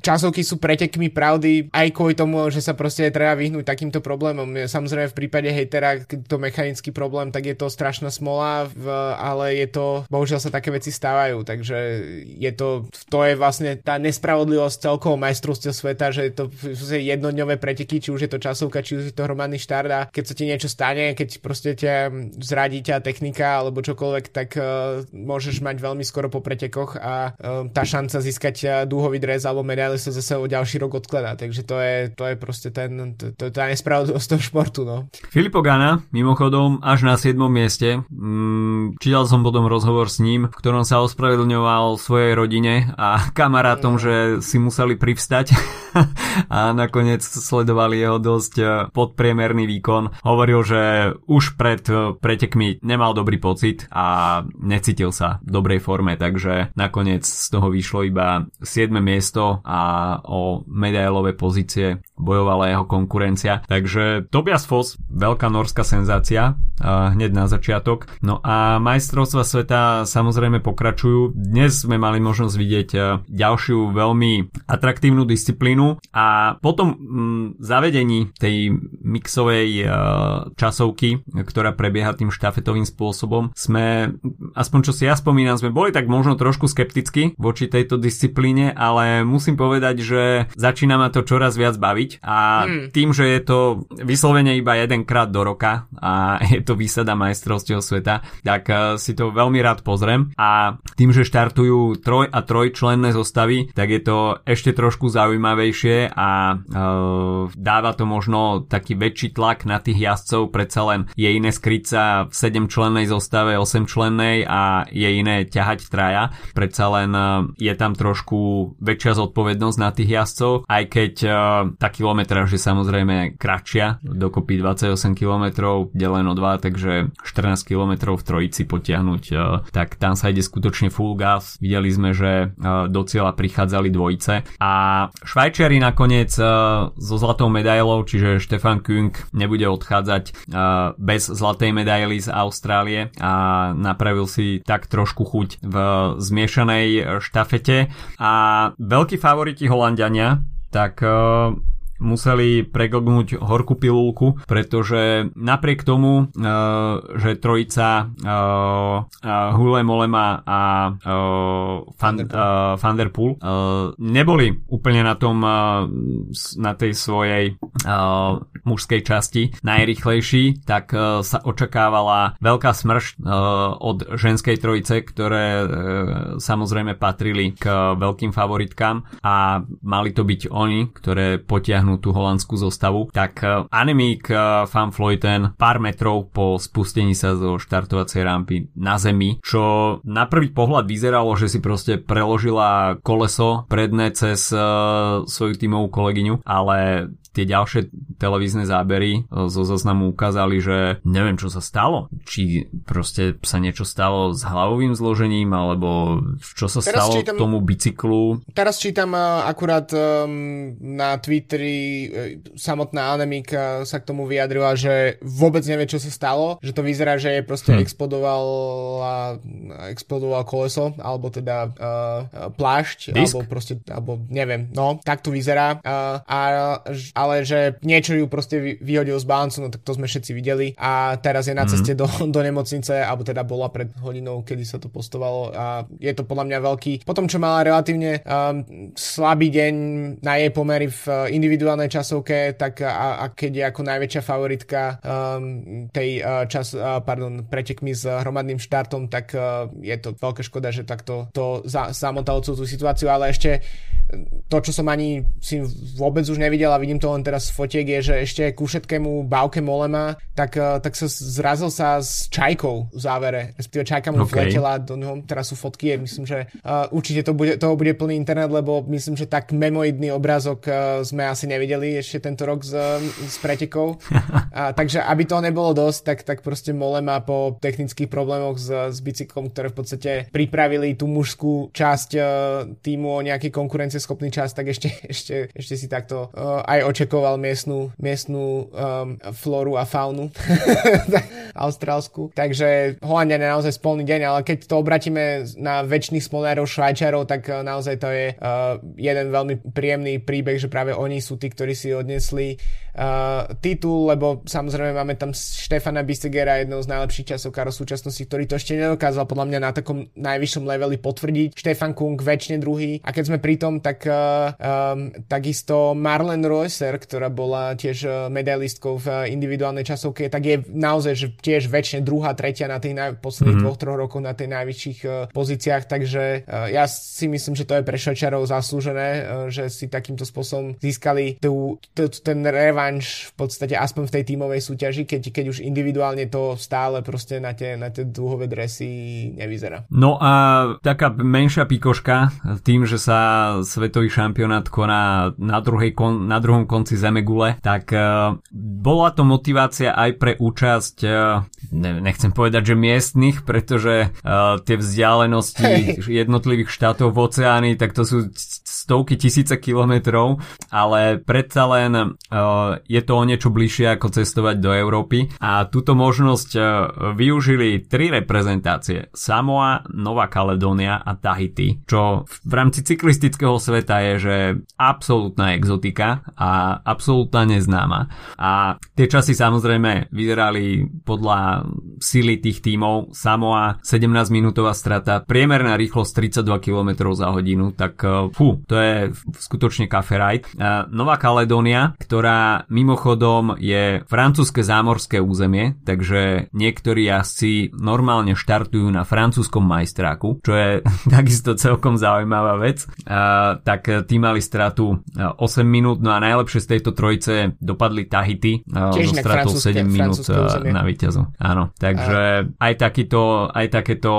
časovky sú pretekmi pravdy aj kvôli tomu, že sa proste treba vyhnúť takýmto problémom. Samozrejme v prípade hejtera, keď to mechanický problém, tak je to strašná smola, v, ale je to, bohužiaľ sa také veci stávajú, takže je to, to je vlastne tá nespravodlivosť celkovo majstrovstiev sveta, že to sú jednodňové preteky, či už je to časovka, či už je to hromadný štart a keď sa ti niečo stane, keď proste ťa zradí ťa technika alebo čokoľvek, tak uh, môžeš mať veľmi skoro po pretekoch a uh, tá šanca získať uh, dúhový dres alebo medaily sa zase o ďalší rok odkladá. Takže to je, to je proste ten, to, to, tá nespravodlivosť toho športu. No. Filipo Gana, mimochodom, až na 7. mieste. Mm, čítal som potom rozhovor s ním, v ktorom sa ospravedlňoval svojej rodine a kamarátom, no. že si museli privstať a nakoniec sledovali jeho dosť eh, podpriemerný výkon. Hovoril, že už pred eh, pretekmi nemal dobrý pocit a necítil sa v dobrej forme, takže nakoniec z toho vyšlo iba 7. miesto a o medailové pozície bojovala jeho konkurencia. Takže Tobias Foss, veľká norská senzácia motivácia hneď na začiatok. No a majstrovstva sveta samozrejme pokračujú. Dnes sme mali možnosť vidieť ďalšiu veľmi atraktívnu disciplínu a potom m, zavedení tej mixovej časovky, ktorá prebieha tým štafetovým spôsobom, sme, aspoň čo si ja spomínam, sme boli tak možno trošku skepticky voči tejto disciplíne, ale musím povedať, že začína ma to čoraz viac baviť a hmm. tým, že je to vyslovene iba jedenkrát do roka a je to výsada majstrovstiev sveta, tak uh, si to veľmi rád pozriem a tým, že štartujú troj a trojčlenné zostavy, tak je to ešte trošku zaujímavejšie a uh, dáva to možno taký väčší tlak na tých jazdcov, predsa len je iné skryť sa v 7 člennej zostave, 8 člennej a je iné ťahať traja, predsa len uh, je tam trošku väčšia zodpovednosť na tých jazdcov, aj keď uh, tá kilometráž je samozrejme kratšia, dokopy 28 km deleno 2, takže 14 km v trojici potiahnuť, uh, tak tam sa ide skutočne full gas. Videli sme, že uh, do cieľa prichádzali dvojice a Švajčiari nakoniec uh, so zlatou medailou, čiže Stefan Küng nebude odchádzať uh, bez zlatej medaily z Austrálie. A napravil si tak trošku chuť v zmiešanej štafete. A veľkí favoriti Holandiania tak uh, museli preglgnúť horkú pilulku, pretože napriek tomu, uh, že trojica uh, uh, Hule Molema a Van, Van der Poel. neboli úplne na tom na tej svojej mužskej časti. Najrychlejší, tak sa očakávala veľká smrš uh, od ženskej trojice, ktoré samozrejme patrili k veľkým favoritkám a mali to byť oni, ktoré potiahnu tú holandskú zostavu, tak uh, Anemik uh, Van Floyten pár metrov po spustení sa zo štartovacej rampy na zemi, čo na prvý pohľad vyzeralo, že si proste preložila koleso predné cez uh, svoju tímovú kolegyňu, ale tie ďalšie televízne zábery e, zo zoznamu ukázali, že neviem, čo sa stalo. Či proste sa niečo stalo s hlavovým zložením, alebo čo sa teraz stalo čítam, tomu bicyklu. Teraz čítam e, akurát um, na Twitteri samotná Anemika sa k tomu vyjadrila, že vôbec nevie, čo sa stalo, že to vyzerá, že je proste hm. explodoval, explodoval koleso, alebo teda uh, plášť, Disk? alebo proste, alebo neviem, no, tak to vyzerá. Uh, a, a ale že niečo ju proste vyhodil z balancu, no tak to sme všetci videli a teraz je na mhm. ceste do, do nemocnice, alebo teda bola pred hodinou, kedy sa to postovalo a je to podľa mňa veľký. Potom, čo mala relatívne um, slabý deň na jej pomery v uh, individuálnej časovke, tak a, a keď je ako najväčšia favoritka um, tej uh, čas, uh, pardon, pretekmi s hromadným štartom, tak uh, je to veľká škoda, že takto to za, zamotalo tú situáciu, ale ešte to, čo som ani si vôbec už nevidel a vidím to len teraz z fotiek, je, že ešte ku všetkému bávke Molema, tak, eh, tak sa zrazil sa s čajkou v závere. Respektíve čajka mu okay. vletela do neho, teraz sú fotky, myslím, že uh, určite to bude, toho bude plný internet, lebo myslím, že tak memoidný obrázok uh, sme asi nevideli ešte tento rok s, s pretekou. uh, takže aby to nebolo dosť, tak, tak proste Molema po technických problémoch s, s bicyklom, ktoré v podstate pripravili tú mužskú časť uh, týmu o nejakej konkurencie schopný čas, tak ešte, ešte, ešte si takto uh, aj očakoval miestnú, miestnú um, flóru a faunu austrálsku. Takže Holandia je naozaj spolný deň, ale keď to obratíme na väčšných smolárov Švajčarov, tak uh, naozaj to je uh, jeden veľmi príjemný príbeh, že práve oni sú tí, ktorí si odnesli uh, titul, lebo samozrejme máme tam Štefana Bisegera, jednou z najlepších časovkárov súčasnosti, ktorý to ešte nedokázal podľa mňa na takom najvyššom leveli potvrdiť. Štefan Kung väčšine druhý. A keď sme pri tom, tak tak um, takisto Marlen Reusser, ktorá bola tiež uh, medailistkou v uh, individuálnej časovke, tak je naozaj že tiež väčšine druhá, tretia na tých naj- posledných mm-hmm. dvoch, troch rokoch na tej najvyšších uh, pozíciách, takže uh, ja si myslím, že to je pre Šačarov zaslúžené, uh, že si takýmto spôsobom získali tú, tú, ten revanš v podstate aspoň v tej tímovej súťaži, keď, keď už individuálne to stále proste na tie, na tie dúhové dresy nevyzerá. No a taká menšia pikoška tým, že sa svet svetový šampionát koná na, druhej kon, na druhom konci Zemegule, tak uh, bola to motivácia aj pre účasť uh, nechcem povedať, že miestnych, pretože uh, tie vzdialenosti jednotlivých štátov v oceáni, tak to sú stovky tisíce kilometrov, ale predsa len uh, je to o niečo bližšie ako cestovať do Európy a túto možnosť uh, využili tri reprezentácie Samoa, Nová Kaledónia a Tahiti, čo v rámci cyklistického sveta je, že absolútna exotika a absolútna neznáma. A tie časy samozrejme vyzerali podľa sily tých tímov. Samoa 17 minútová strata, priemerná rýchlosť 32 km za hodinu, tak eh, fú, to je skutočne kafe ride. Eh, Nová Kaledónia, ktorá mimochodom je francúzske zámorské územie, takže niektorí jazdci normálne štartujú na francúzskom majstráku, čo je takisto celkom zaujímavá vec. A, tak tí mali stratu 8 minút, no a najlepšie z tejto trojice dopadli Tahiti so stratou 7 minút na víťazu. Áno, takže aj, takýto, aj takéto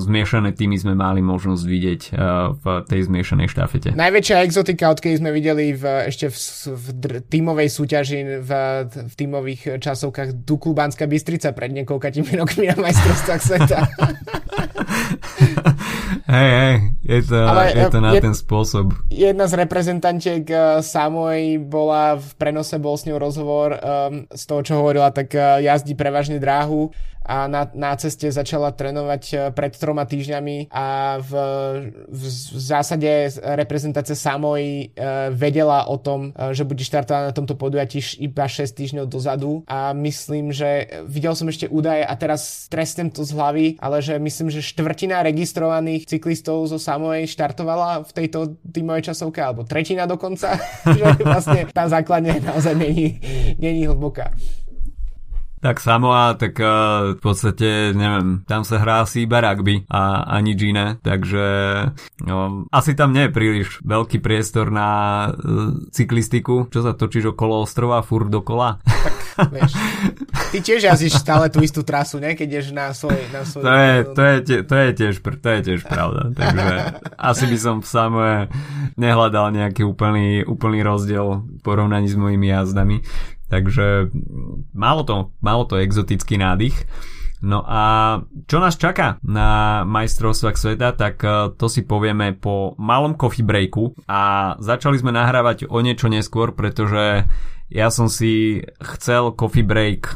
zmiešané týmy sme mali možnosť vidieť v tej zmiešanej štafete. Najväčšia exotika, odkedy sme videli v, ešte v, v dr- tímovej súťaži v, v tímových časovkách Duku Banská Bystrica pred niekoľkatými rokmi na majstrovstvách sveta. Hej, hej, je to, Ale, je to na je, ten spôsob. Jedna z reprezentantiek uh, Samoj bola v prenose, bol s ňou rozhovor um, z toho, čo hovorila, tak uh, jazdí prevažne dráhu a na, na ceste začala trénovať e, pred troma týždňami a v, v, zásade reprezentácia Samoj e, vedela o tom, e, že bude štartovať na tomto podujatí iba 6 týždňov dozadu a myslím, že videl som ešte údaje a teraz trestnem to z hlavy, ale že myslím, že štvrtina registrovaných cyklistov zo Samoj štartovala v tejto týmovej časovke, alebo tretina dokonca, že vlastne tá základne naozaj není, není hlboká. Tak Samoa, tak uh, v podstate, neviem, tam sa hrá asi iba rugby a, a nič iné, takže no, asi tam nie je príliš veľký priestor na uh, cyklistiku. Čo sa točíš okolo ostrova, furt dokola? Tak, vieš, ty tiež jazdíš stále tú istú trasu, ne? Keď ideš na svoj... Na svoj to, je, to, je, to, je tiež, to je tiež pravda, takže asi by som v Samoe nehľadal nejaký úplný, úplný rozdiel v porovnaní s mojimi jazdami. Takže malo to, malo to exotický nádych. No a čo nás čaká na majstrovstvách sveta, tak e, to si povieme po malom coffee breaku a začali sme nahrávať o niečo neskôr, pretože ja som si chcel coffee break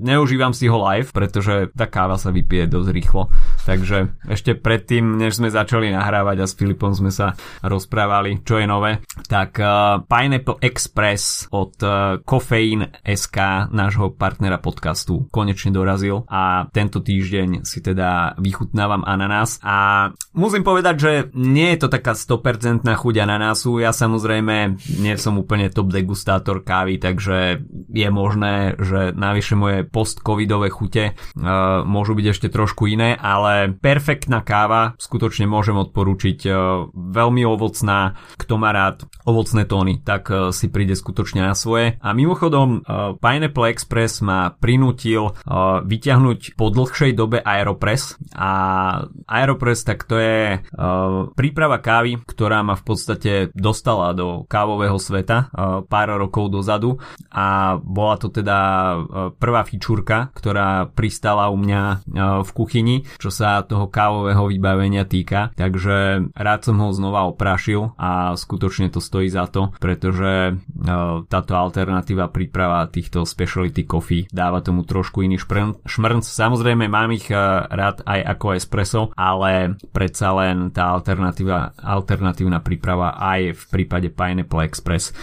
neužívam si ho live, pretože tá káva sa vypije dosť rýchlo. Takže ešte predtým, než sme začali nahrávať a s Filipom sme sa rozprávali, čo je nové, tak uh, Pineapple Express od uh, Caffeine SK, nášho partnera podcastu, konečne dorazil a tento týždeň si teda vychutnávam ananás a musím povedať, že nie je to taká 100% chuť ananásu, ja samozrejme nie som úplne top degustátor kávy, takže je možné, že navyše moje post-covidové chute uh, môžu byť ešte trošku iné, ale perfektná káva, skutočne môžem odporúčiť, uh, veľmi ovocná, kto má rád ovocné tóny, tak uh, si príde skutočne na svoje. A mimochodom, uh, Pineapple Express ma prinútil uh, vyťahnuť po dlhšej dobe Aeropress a Aeropress tak to je uh, príprava kávy, ktorá ma v podstate dostala do kávového sveta uh, pár rokov dozadu a bola to teda prvá fičúrka, ktorá pristala u mňa e, v kuchyni, čo sa toho kávového vybavenia týka, takže rád som ho znova oprášil a skutočne to stojí za to, pretože e, táto alternatíva príprava týchto speciality coffee dáva tomu trošku iný šmrnc. Samozrejme mám ich e, rád aj ako espresso, ale predsa len tá alternatíva, alternatívna príprava aj v prípade Pineapple Express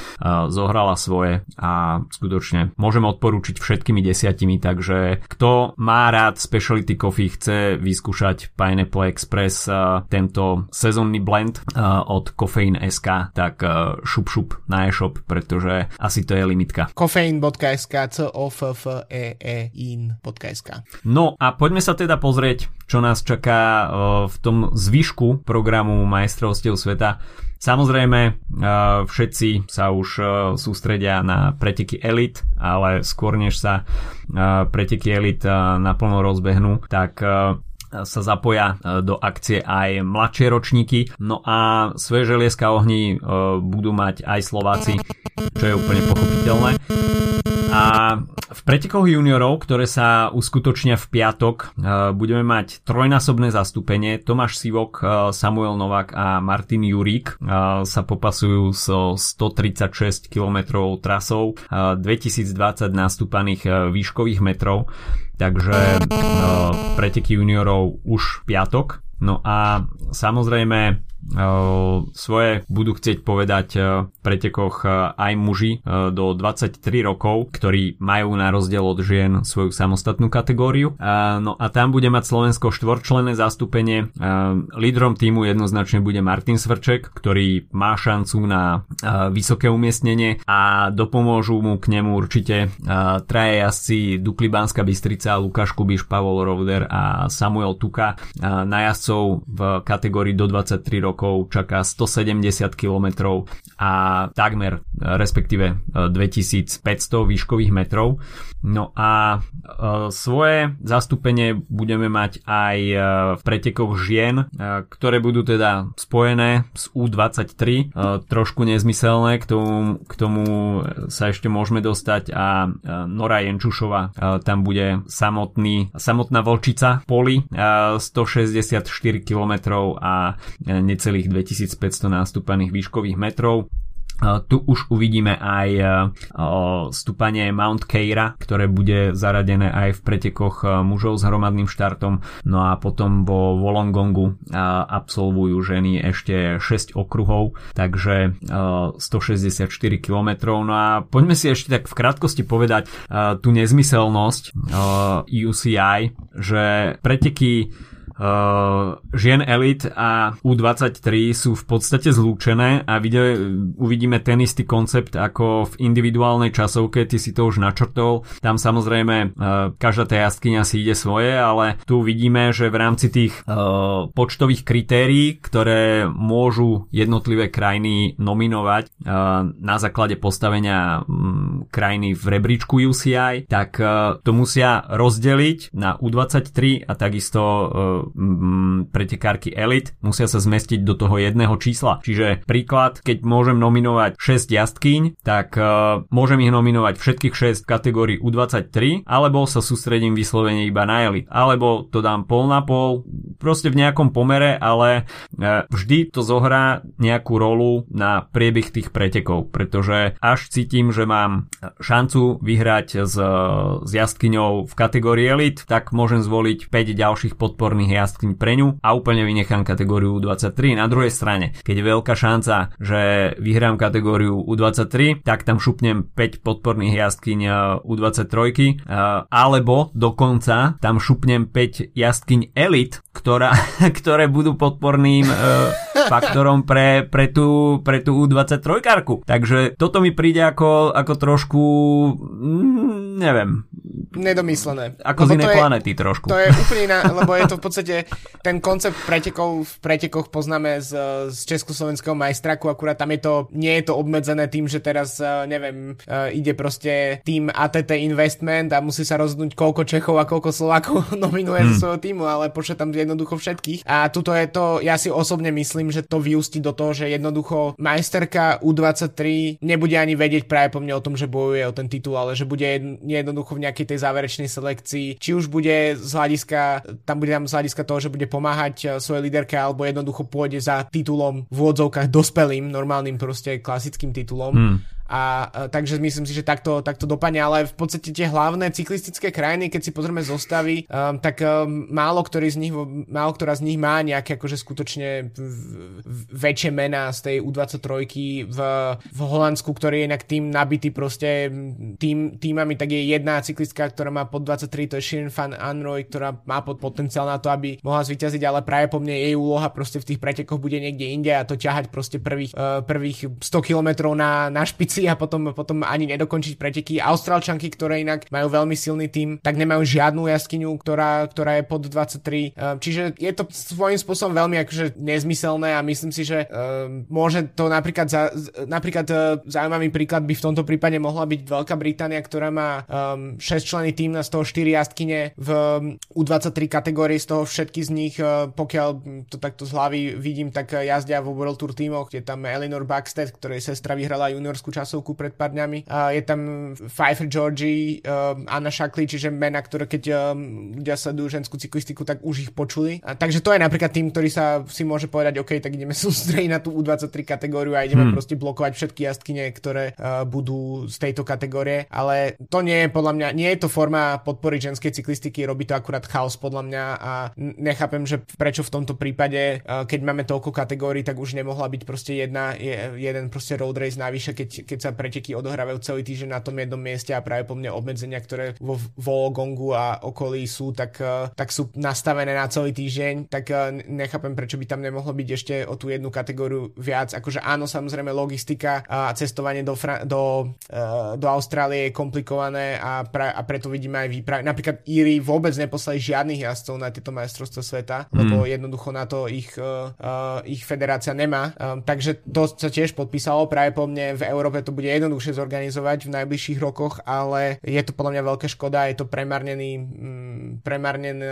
zohrala svoje a skutočne môžem odporúčiť všetkými desiatimi nimi, takže kto má rád speciality coffee, chce vyskúšať Pineapple Express tento sezónny blend od Caffeine SK, tak šup šup na e-shop, pretože asi to je limitka. Coffeine.sk c o f f e e in.sk No a poďme sa teda pozrieť, čo nás čaká v tom zvyšku programu majstrovstiev sveta. Samozrejme, všetci sa už sústredia na preteky elit, ale skôr než sa preteky elit naplno rozbehnú, tak sa zapoja do akcie aj mladšie ročníky. No a svoje želieska ohni budú mať aj Slováci, čo je úplne pochopiteľné. A v pretekoch juniorov, ktoré sa uskutočnia v piatok, budeme mať trojnásobné zastúpenie. Tomáš Sivok, Samuel Novák a Martin Jurík sa popasujú so 136 km trasou, 2020 nastúpaných výškových metrov. Takže preteky juniorov už piatok. No a samozrejme svoje budú chcieť povedať v pretekoch aj muži do 23 rokov, ktorí majú na rozdiel od žien svoju samostatnú kategóriu. No a tam bude mať Slovensko štvorčlenné zastúpenie. Lídrom týmu jednoznačne bude Martin Svrček, ktorý má šancu na vysoké umiestnenie a dopomôžu mu k nemu určite traje jazdci Dukli Bystrica, Lukáš Kubiš, Pavol Rovder a Samuel Tuka. Na jazdcov v kategórii do 23 rokov rokov čaká 170 km a takmer respektíve 2500 výškových metrov. No a e, svoje zastúpenie budeme mať aj e, v pretekoch žien, e, ktoré budú teda spojené s U23. Trošku nezmyselné, k tomu, k tomu sa ešte môžeme dostať a Nora Jenčušova tam bude samotný, samotná vlčica poli 164 km a necelých 2500 nástupaných výškových metrov. Tu už uvidíme aj stúpanie Mount Keira, ktoré bude zaradené aj v pretekoch mužov s hromadným štartom. No a potom vo Wolongongu absolvujú ženy ešte 6 okruhov, takže 164 km. No a poďme si ešte tak v krátkosti povedať tú nezmyselnosť UCI, že preteky Uh, žien elit a U23 sú v podstate zlúčené a vidie, uvidíme ten istý koncept ako v individuálnej časovke, ty si to už načrtol. Tam samozrejme uh, každá tá jazdkynia si ide svoje, ale tu vidíme, že v rámci tých uh, počtových kritérií, ktoré môžu jednotlivé krajiny nominovať uh, na základe postavenia um, krajiny v rebríčku UCI, tak uh, to musia rozdeliť na U23 a takisto pretekárky Elite musia sa zmestiť do toho jedného čísla. Čiže príklad, keď môžem nominovať 6 jazdkyň, tak uh, môžem ich nominovať všetkých 6 v kategórii U23, alebo sa sústredím vyslovene iba na Elite, alebo to dám pol na pol, proste v nejakom pomere, ale uh, vždy to zohrá nejakú rolu na priebeh tých pretekov, pretože až cítim, že mám šancu vyhrať s, s jazdkyňou v kategórii Elite, tak môžem zvoliť 5 ďalších podporných jazdkyň pre ňu a úplne vynechám kategóriu U23. Na druhej strane, keď je veľká šanca, že vyhrám kategóriu U23, tak tam šupnem 5 podporných jazdkyň e, U23, e, alebo dokonca tam šupnem 5 jazdkyň Elite, ktorá, ktoré budú podporným e, faktorom pre, pre, tú, pre tú U23 karku. Takže toto mi príde ako, ako trošku, mm, neviem, nedomyslené. Ako z inej planety trošku. To je úplne iná, lebo je to v podstate ten koncept pretekov v pretekoch poznáme z, z československého majstraku, akurát tam je to, nie je to obmedzené tým, že teraz, e, neviem, e, ide proste tým ATT Investment a musí sa rozhodnúť koľko Čechov a koľko Slovákov nominuje hmm. zo svojho týmu, ale počet tam jednoducho všetkých. A tuto je to, ja si osobne myslím, že to vyústi do toho, že jednoducho majsterka U23 nebude ani vedieť práve po mne o tom, že bojuje o ten titul, ale že bude jednoducho v nejakej tej záverečnej selekcii, či už bude z hľadiska, tam bude tam z hľadiska toho, že bude pomáhať eh, svojej líderke alebo jednoducho pôjde za titulom v úvodzovkách dospelým, normálnym proste klasickým titulom. Hmm a, a takže myslím si, že takto, takto dopadne, ale v podstate tie hlavné cyklistické krajiny, keď si pozrieme zostavy, um, tak um, málo, ktorý z nich, málo ktorá z nich má nejaké akože skutočne v, v, väčšie mená z tej U23 v, v Holandsku, ktorý je inak tým nabitý proste tým, týmami, tak je jedna cyklistka, ktorá má pod 23, to je Shirin Van Anroy, ktorá má pod potenciál na to, aby mohla zvyťaziť, ale práve po mne jej úloha proste v tých pretekoch bude niekde inde a to ťahať proste prvých, uh, prvých 100 km na, na špici veci a potom, potom ani nedokončiť preteky. Austrálčanky, ktoré inak majú veľmi silný tým, tak nemajú žiadnu jaskyňu, ktorá, ktorá je pod 23. Ehm, čiže je to svojím spôsobom veľmi akože nezmyselné a myslím si, že uh, môže to napríklad, za, napríklad uh, zaujímavý príklad by v tomto prípade mohla byť Veľká Británia, ktorá má um, ehm, 6 členy tým na z toho 4 jazdkyne v um, U23 kategórii, z toho všetky z nich, uh, pokiaľ to takto z hlavy vidím, tak jazdia vo World Tour týmoch, kde tam Eleanor Baxter, ktorej sestra vyhrala juniorskú časť časovku pred pár dňami. Uh, je tam Pfeiffer Georgie, uh, Anna Shackley, čiže mena, ktoré keď um, ľudia sledujú ženskú cyklistiku, tak už ich počuli. Uh, takže to je napríklad tým, ktorý sa si môže povedať, OK, tak ideme sústrediť na tú U23 kategóriu a ideme hmm. proste blokovať všetky jazdkyne, ktoré uh, budú z tejto kategórie. Ale to nie je podľa mňa, nie je to forma podpory ženskej cyklistiky, robí to akurát chaos podľa mňa a nechápem, že prečo v tomto prípade, uh, keď máme toľko kategórií, tak už nemohla byť proste jedna, je, jeden proste road race navyše, keď, keď sa preteky odohrávajú celý týždeň na tom jednom mieste a práve po mne obmedzenia, ktoré vo Vologongu a okolí sú, tak, uh, tak sú nastavené na celý týždeň, tak uh, nechápem, prečo by tam nemohlo byť ešte o tú jednu kategóriu viac. Akože áno, samozrejme logistika a cestovanie do, Fra- do, uh, do Austrálie je komplikované a, pra- a preto vidíme aj výpravy. Napríklad Íri vôbec neposlali žiadnych jazdcov na tieto majstrovstvá sveta, mm. lebo jednoducho na to ich, uh, uh, ich federácia nemá. Um, takže to sa tiež podpísalo. Práve po mne v Európe to bude jednoduchšie zorganizovať v najbližších rokoch, ale je to podľa mňa veľká škoda, je to premarnený, mm, premarnený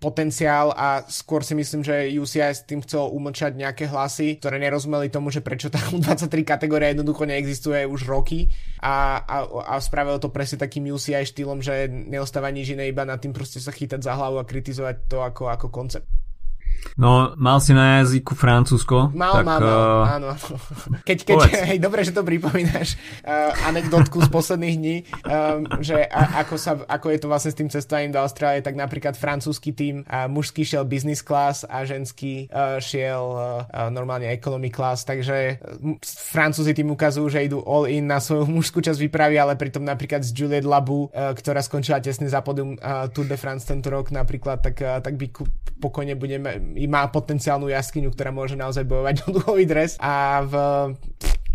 potenciál a skôr si myslím, že UCI s tým chcel umlčať nejaké hlasy, ktoré nerozumeli tomu, že prečo tá 23 kategória jednoducho neexistuje už roky a, a, a spravil to presne takým UCI štýlom, že neostáva nič iné iba na tým proste sa chytať za hlavu a kritizovať to ako, ako koncept. No, mal si na jazyku Francúzsko. Mal, tak, mal, mal, uh, áno. Keď, keď, hej, dobre, že to pripomínaš, uh, anekdotku z posledných dní, um, že a, ako, sa, ako je to vlastne s tým cestovaním do Austrálie, tak napríklad francúzsky tým, uh, mužský šiel business class a ženský uh, šiel uh, normálne economy class, takže uh, francúzi tým ukazujú, že idú all in na svoju mužskú časť výpravy, ale pritom napríklad z Juliette Labu, uh, ktorá skončila tesne za podium uh, Tour de France tento rok napríklad, tak, uh, tak by pokojne budeme má potenciálnu jaskyňu, ktorá môže naozaj bojovať o dlhový dres a v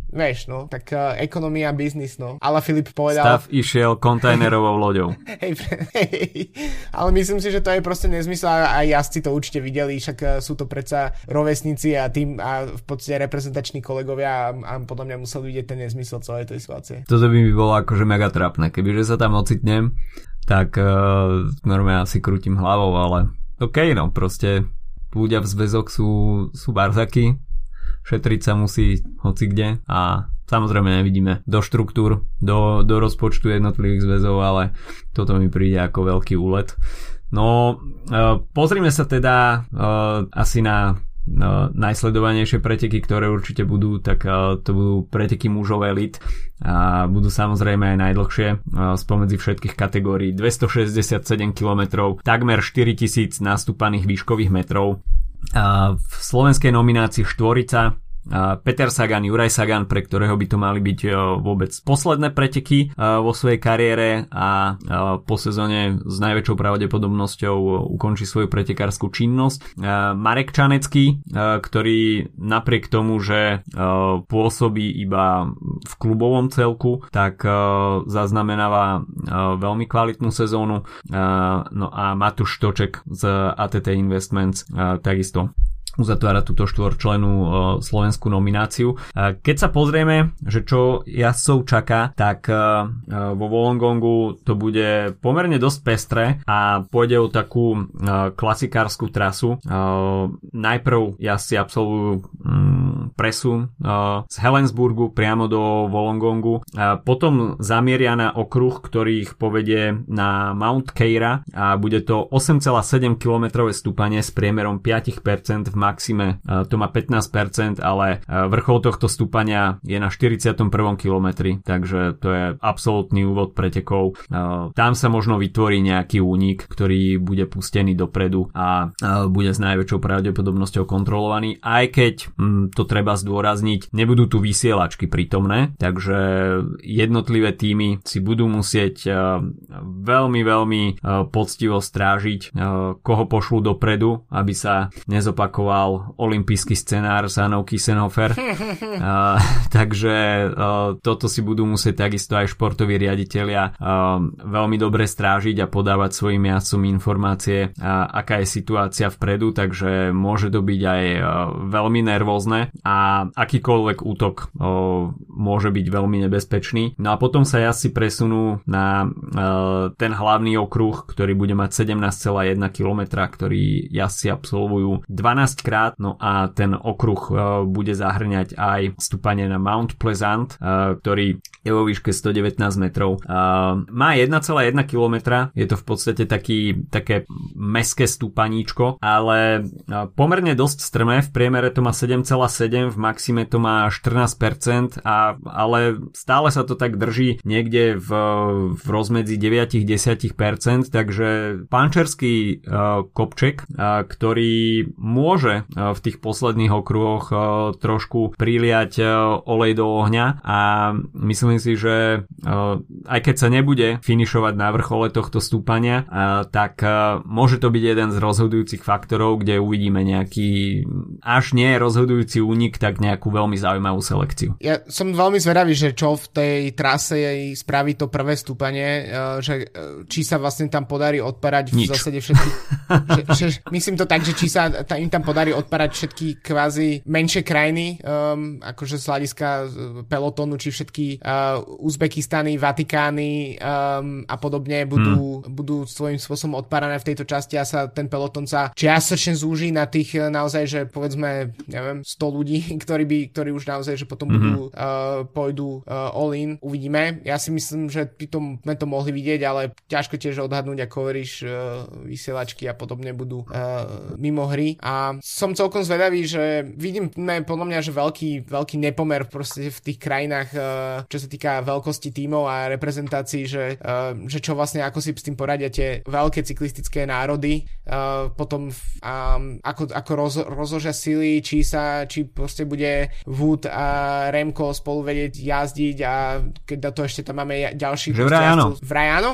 Vieš, no, tak uh, ekonomia, biznis, no. Ale Filip povedal... Stav išiel kontajnerovou loďou. hej, hej, ale myslím si, že to je proste nezmysel a jazdci to určite videli, však uh, sú to predsa rovesníci a tým a v podstate reprezentační kolegovia a, a podľa mňa museli vidieť ten nezmysel celej tej situácie. Toto by mi bolo akože mega trapné, kebyže sa tam ocitnem, tak uh, normálne asi krútim hlavou, ale OK, no, proste ľudia v zväzok sú, sú barzaky, šetriť sa musí hoci kde a samozrejme nevidíme do štruktúr, do, do rozpočtu jednotlivých zväzov, ale toto mi príde ako veľký úlet. No, uh, pozrime sa teda uh, asi na uh, najsledovanejšie preteky, ktoré určite budú, tak uh, to budú preteky mužov elit a budú samozrejme aj najdlhšie uh, spomedzi všetkých kategórií 267 km, takmer 4000 nastúpaných výškových metrov. V slovenskej nominácii štvorica Peter Sagan, Juraj Sagan, pre ktorého by to mali byť e, vôbec posledné preteky e, vo svojej kariére a e, po sezóne s najväčšou pravdepodobnosťou ukončí svoju pretekárskú činnosť. Marek Čanecký, ktorý napriek tomu, že pôsobí iba v klubovom celku, tak zaznamenáva veľmi kvalitnú sezónu. No a Matúš Toček z ATT Investments takisto uzatvára túto štvorčlenú uh, slovenskú nomináciu. Uh, keď sa pozrieme, že čo jazdcov čaká, tak uh, vo Wollongongu to bude pomerne dosť pestré a pôjde o takú klasikárskú trasu. Najprv jazdci absolvujú um, presun z Helensburgu priamo do Wollongongu. Uh, potom zamieria na okruh, ktorý ich povedie na Mount Keira a bude to 8,7 km stúpanie s priemerom 5% v maxime to má 15%, ale vrchol tohto stúpania je na 41. kilometri, takže to je absolútny úvod pretekov. Tam sa možno vytvorí nejaký únik, ktorý bude pustený dopredu a bude s najväčšou pravdepodobnosťou kontrolovaný, aj keď hm, to treba zdôrazniť, nebudú tu vysielačky prítomné, takže jednotlivé týmy si budú musieť veľmi, veľmi poctivo strážiť, koho pošlú dopredu, aby sa nezopakoval mal olimpijský scenár s Anou Kisenhofer. uh, takže uh, toto si budú musieť takisto aj športoví riaditeľia uh, veľmi dobre strážiť a podávať svojim jazdcom informácie, uh, aká je situácia vpredu, takže môže to byť aj uh, veľmi nervózne a akýkoľvek útok uh, môže byť veľmi nebezpečný. No a potom sa jazdci presunú na uh, ten hlavný okruh, ktorý bude mať 17,1 km, ktorý jazdci absolvujú 12 6 krát, no a ten okruh bude zahrňať aj stúpanie na Mount Pleasant, ktorý je vo výške 119 metrov. Má 1,1 km, je to v podstate taký, také meské stúpaníčko, ale pomerne dosť strmé, v priemere to má 7,7, v maxime to má 14%, a, ale stále sa to tak drží niekde v, v rozmedzi 9-10%, takže pančerský kopček, ktorý môže uh, v tých posledných okruhoch uh, trošku priliať uh, olej do ohňa a myslím si, že aj keď sa nebude finišovať na vrchole tohto stúpania, tak môže to byť jeden z rozhodujúcich faktorov, kde uvidíme nejaký až nie rozhodujúci únik, tak nejakú veľmi zaujímavú selekciu. Ja som veľmi zvedavý, že čo v tej trase jej spraví to prvé stúpanie, že či sa vlastne tam podarí odparať v Nič. zásade všetky... že, že, myslím to tak, že či sa im tam podarí odparať všetky kvázi menšie krajiny, um, akože z hľadiska pelotónu, či všetky uh, Uzbekistany, Vatikány um, a podobne budú, hmm. budú svojím spôsobom odparané v tejto časti a sa ten pelotón sa čiastočne zúži na tých naozaj, že povedzme, neviem, 100 ľudí, ktorí by, ktorí už naozaj, že potom mm-hmm. budú, uh, pôjdu uh, all in, uvidíme. Ja si myslím, že by to, sme to mohli vidieť, ale ťažko tiež odhadnúť, ako hovoríš, uh, vysielačky a podobne budú uh, mimo hry. A som celkom zvedavý, že vidím podľa mňa, že veľký, veľký nepomer proste v tých krajinách, uh, čo sa týka veľkosti tímov a reprezentácií, že, uh, že čo vlastne, ako si s tým poradia tie veľké cyklistické národy, uh, potom ako, ako roz, rozložia sily, či sa, či proste bude Wood a Remko spolu vedieť jazdiť a keď toho ešte tam máme ďalších... Že vraj áno. Vraj áno?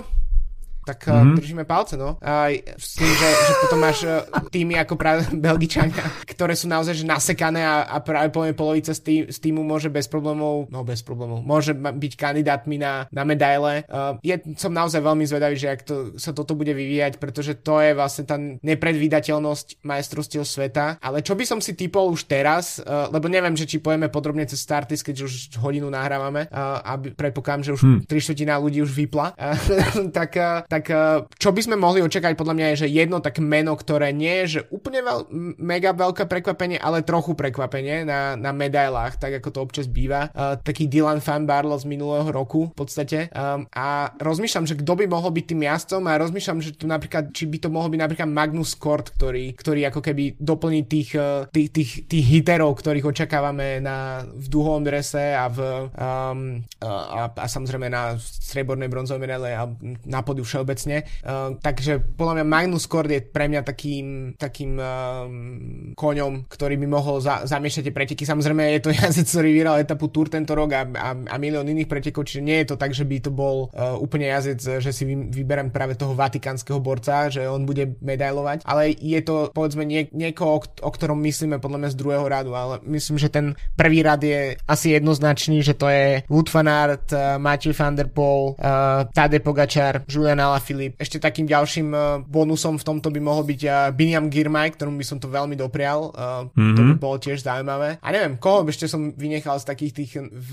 Tak mm-hmm. držíme palce, no. A s tým, že, že potom máš uh, týmy ako práve Belgičania, ktoré sú naozaj že nasekané a, a práve poviem polovica z, tý, z týmu môže bez problémov, no bez problémov, môže byť kandidátmi na, na medaile. Uh, je, som naozaj veľmi zvedavý, že ak to, sa toto bude vyvíjať, pretože to je vlastne tá nepredvídateľnosť majstrovstiev sveta. Ale čo by som si typol už teraz, uh, lebo neviem, že či pojeme podrobne cez Startis, keď už hodinu nahrávame uh, a predpokladám, že už hmm. tri štvrtina ľudí už vypla, uh, tak, uh, tak eh, čo by sme mohli očakať podľa mňa je, že jedno tak meno, ktoré nie je, že úplne veľ, mega veľké prekvapenie, ale trochu prekvapenie na, na medailách, tak ako to občas býva. Uh, taký Dylan Fan Barlow z minulého roku v podstate. Um, a rozmýšľam, že kto by mohol byť tým jazdcom a rozmýšľam, že tu napríklad, či by to mohol byť napríklad Magnus Kort, ktorý, ktorý ako keby doplní tých, uh, tých, tých, tých hiterov, ktorých očakávame na, v duhovom drese a v um, a, a samozrejme na striebornej bronzovej medaile a na podiu všeobecne všeobecne. Uh, takže podľa mňa Magnus Kord je pre mňa takým, takým um, koňom, ktorý by mohol za, zamiešať tie preteky. Samozrejme je to jazdec, ktorý vyhral etapu Tour tento rok a, a, a milión iných pretekov, čiže nie je to tak, že by to bol uh, úplne jazdec, že si vy, vyberem práve toho vatikánskeho borca, že on bude medailovať, ale je to povedzme nie, niekoho, o ktorom myslíme podľa mňa z druhého radu, ale myslím, že ten prvý rad je asi jednoznačný, že to je Wood van Aert, Mathieu van der Poel, uh, Tade Pogačar, Julian Filip. Ešte takým ďalším uh, bonusom v tomto by mohol byť uh, Biniam Girmay, ktorom by som to veľmi doprial. Mm-hmm. To by mhm. bolo tiež zaujímavé. A neviem, koho by ešte som vynechal z takých tých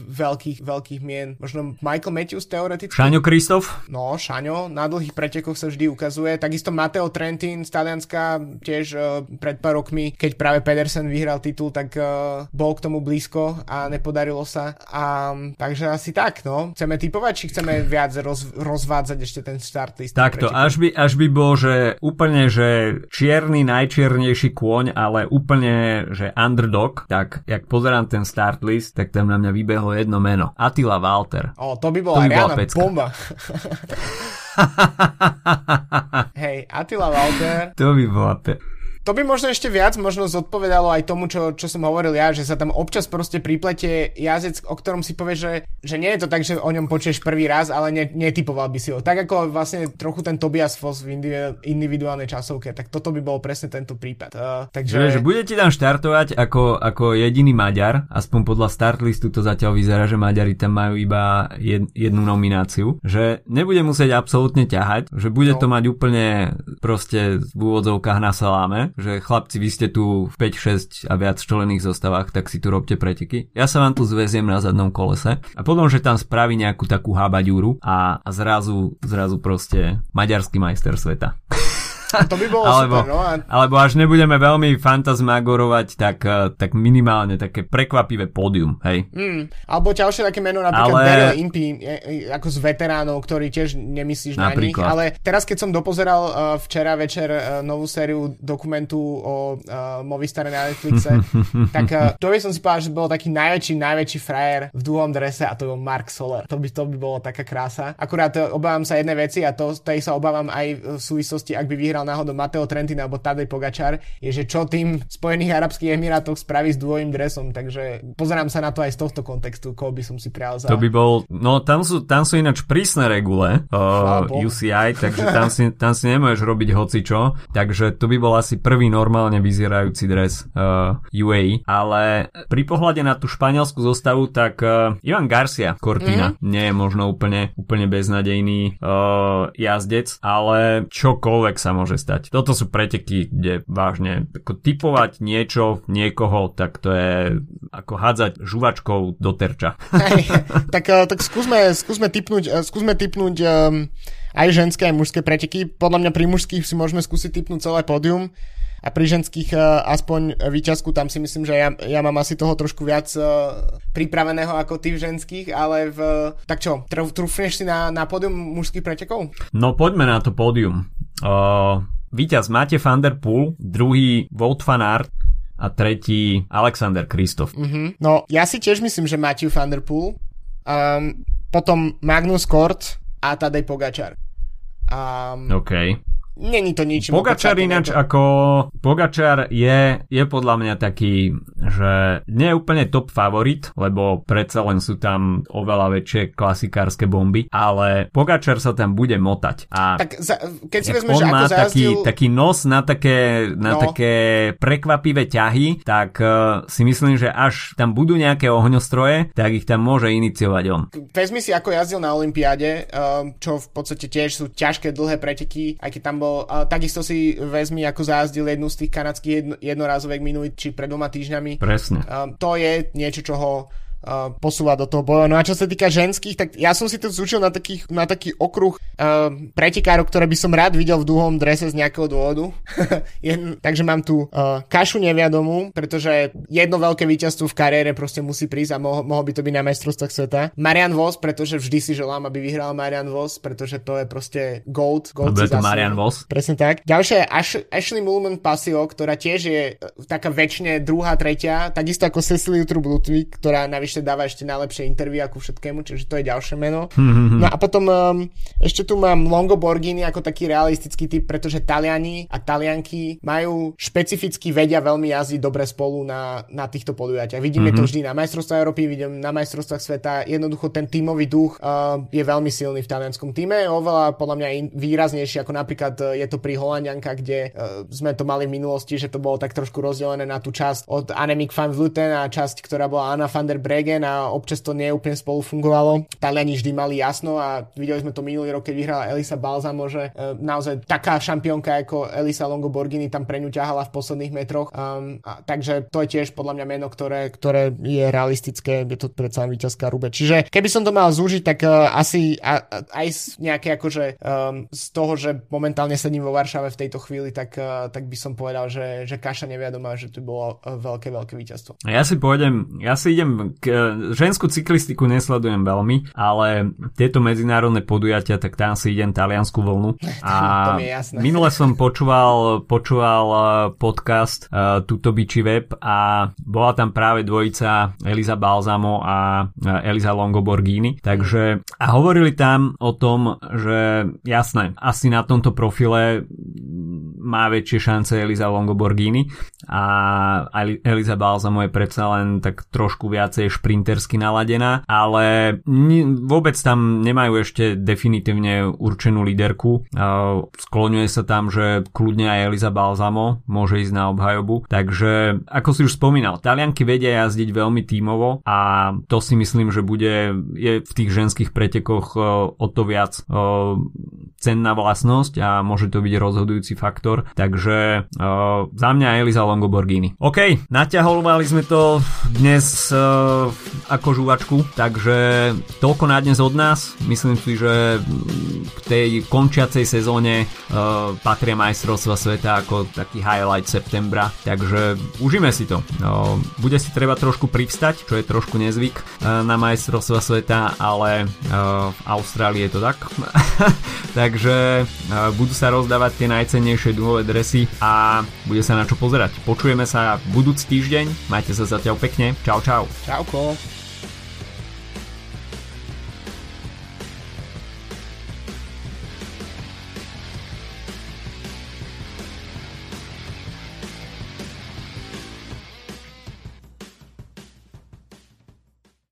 veľkých, veľkých mien. Možno Michael Matthews teoreticky. Šaňo Kristof? No, Šaňo. Na dlhých pretekoch sa vždy ukazuje. Takisto Mateo Trentin z Talianska tiež uh, pred pár rokmi, keď práve Pedersen vyhral titul, tak uh, bol k tomu blízko a nepodarilo sa. A, takže asi tak, no. Chceme typovať, či chceme viac roz, rozvádzať ešte ten štart startlist. Takto, až by, až by bol, že úplne, že čierny, najčiernejší kôň, ale úplne, že underdog, tak jak pozerám ten start list, tak tam na mňa vybehlo jedno meno. Attila Walter. O, to by bola, to by bola bomba. Hej, Attila Walter. To by bola pe- to by možno ešte viac možno zodpovedalo aj tomu, čo, čo som hovoril ja, že sa tam občas proste priplete jazyc, o ktorom si povie, že, že nie je to tak, že o ňom počuješ prvý raz, ale ne, netypoval by si ho. Tak ako vlastne trochu ten Tobias Foss v individuálnej časovke, tak toto by bol presne tento prípad. Uh, takže... Že, že budete tam štartovať ako, ako jediný Maďar, aspoň podľa startlistu to zatiaľ vyzerá, že Maďari tam majú iba jed, jednu nomináciu, že nebude musieť absolútne ťahať, že bude no. to mať úplne proste v úvodzovkách na saláme, že chlapci, vy ste tu v 5, 6 a viac člených zostavách, tak si tu robte preteky. Ja sa vám tu zveziem na zadnom kolese a potom, že tam spraví nejakú takú habaďúru a, a zrazu, zrazu proste maďarský majster sveta. To by bolo alebo, super, no. A... Alebo až nebudeme veľmi fantasmagorovať, tak, eh, tak minimálne také prekvapivé pódium, hej. Mm, alebo ďalšie také meno, napríklad Ale... Daryl Impey, ako z veteránov, ktorý tiež nemyslíš napríklad. na nich. Ale teraz, keď som dopozeral uh, včera večer uh, novú sériu dokumentu o uh, Movistare na Netflixe, tak uh, to by som si povedal, že bol taký najväčší, najväčší frajer v dlhom drese a to bol Mark Soler. To by, to by bolo taká krása. Akurát obávam sa jednej veci a to, tej sa obávam aj v súvislosti, ak by vyhral náhodou Mateo Trentin alebo Tadej Pogačar, je, že čo tým Spojených Arabských Emirátoch spraví s dvojím dresom, takže pozerám sa na to aj z tohto kontextu, koho by som si prial za... To by bol, no tam sú, tam sú ináč prísne regule uh, UCI, takže tam si, tam si nemôžeš robiť hocičo, takže to by bol asi prvý normálne vyzerajúci dres uh, UAE, ale pri pohľade na tú španielskú zostavu, tak uh, Ivan Garcia Cortina mm-hmm. nie je možno úplne, úplne beznadejný uh, jazdec, ale čokoľvek sa môže stať. Toto sú preteky, kde vážne ako typovať niečo, niekoho, tak to je ako hádzať žuvačkou do terča. Hej, tak, uh, tak skúsme, skúsme typnúť, uh, skúsme typnúť um, aj ženské, aj mužské preteky. Podľa mňa pri mužských si môžeme skúsiť typnúť celé pódium a pri ženských aspoň výťazku, tam si myslím, že ja, ja mám asi toho trošku viac uh, pripraveného ako ty v ženských, ale v... Tak čo, trúfneš si na, na pódium mužských pretekov? No poďme na to pódium. Uh, víťaz Mate van der Poel, druhý Wout van Aert, a tretí Alexander Kristof. Mm-hmm. No, ja si tiež myslím, že Matthew van der Poel, um, potom Magnus Kort a Tadej Pogačar. Um, OK. Není to nič. Pogačar ináč to... ako... Pogačar je, je podľa mňa taký, že nie je úplne top favorit, lebo predsa len sú tam oveľa väčšie klasikárske bomby, ale Pogačar sa tam bude motať. A tak za, keď si vezmeš, on má ako taký, taký nos na také, na no. také prekvapivé ťahy, tak uh, si myslím, že až tam budú nejaké ohňostroje, tak ich tam môže iniciovať on. Vezmi si, ako jazdil na Olympiáde, um, čo v podstate tiež sú ťažké dlhé preteky, aj keď tam bol, uh, takisto si vezmi, ako zázdil jednu z tých kanadských jedno, jednorázovek minulý, či pred dvoma týždňami. Presne. Uh, to je niečo, čo ho uh, posúvať do toho boja. No a čo sa týka ženských, tak ja som si to zúčil na, takých, na taký okruh uh, pretekárov, ktoré by som rád videl v dlhom drese z nejakého dôvodu. takže mám tu uh, kašu neviadomu, pretože jedno veľké víťazstvo v kariére proste musí prísť a mohol, mohol by to byť na majstrovstvách sveta. Marian Vos, pretože vždy si želám, aby vyhral Marian Vos, pretože to je proste. GOAT Dobre, to Marian Vos. Presne tak. Ďalšia je Ash- Ashley Mulman Pasio, ktorá tiež je taká väčšine druhá, tretia, takisto ako Cecily Trub Ludwig, ktorá navyše ešte dáva ešte najlepšie interview ku všetkému, čiže to je ďalšie meno. No a potom um, ešte tu mám Longo Borghini ako taký realistický typ, pretože Taliani a Talianky majú špecificky vedia veľmi jazdiť dobre spolu na, na týchto podujatiach. Vidíme mm-hmm. to vždy na majstrovstvách Európy, vidím na majstrovstvách sveta. Jednoducho ten tímový duch uh, je veľmi silný v talianskom týme, oveľa podľa mňa in, výraznejší ako napríklad uh, je to pri Holandianka, kde uh, sme to mali v minulosti, že to bolo tak trošku rozdelené na tú časť od Annemiek van Vluten a časť, ktorá bola Anna van der Breg Regen a občas to neúplne spolu fungovalo. Taliani vždy mali jasno a videli sme to minulý rok, keď vyhrala Elisa Balzamo, že e, naozaj taká šampiónka ako Elisa Longo tam pre ňu ťahala v posledných metroch. Um, a, takže to je tiež podľa mňa meno, ktoré, ktoré je realistické, je to predsa víťazská rube. Čiže keby som to mal zúžiť, tak uh, asi a, a, aj z nejaké akože um, z toho, že momentálne sedím vo Varšave v tejto chvíli, tak, uh, tak by som povedal, že, že Kaša neviadomá, že to bolo uh, veľké, veľké víťazstvo. Ja si pôjdem, ja si idem k ženskú cyklistiku nesledujem veľmi, ale tieto medzinárodné podujatia, tak tam si idem taliansku vlnu. A to mi je jasné. minule som počúval, počúval eh, podcast uh, Tuto Biči Web a bola tam práve dvojica Eliza Balzamo a Eliza Longoborghini. Takže a hovorili tam o tom, že jasné, asi na tomto profile má väčšie šance Eliza Longoborghini a Eliza Balzamo je predsa len tak trošku viacej šprintersky naladená, ale vôbec tam nemajú ešte definitívne určenú líderku. Skloňuje sa tam, že kľudne aj Eliza Balzamo môže ísť na obhajobu, takže ako si už spomínal, Talianky vedia jazdiť veľmi tímovo a to si myslím, že bude je v tých ženských pretekoch o to viac cenná vlastnosť a môže to byť rozhodujúci faktor takže uh, za mňa Eliza Longoborghini. OK, naťahovali sme to dnes uh, ako žuvačku, takže toľko na dnes od nás. Myslím si, že k tej končiacej sezóne uh, patria majstrovstva sveta ako taký highlight septembra, takže užíme si to. Uh, bude si treba trošku privstať, čo je trošku nezvyk uh, na majstrovstva sveta, ale uh, v Austrálii je to tak. takže uh, budú sa rozdávať tie najcennejšie dúhové dresy a bude sa na čo pozerať. Počujeme sa budúci týždeň, majte sa zatiaľ pekne, čau čau. Čauko.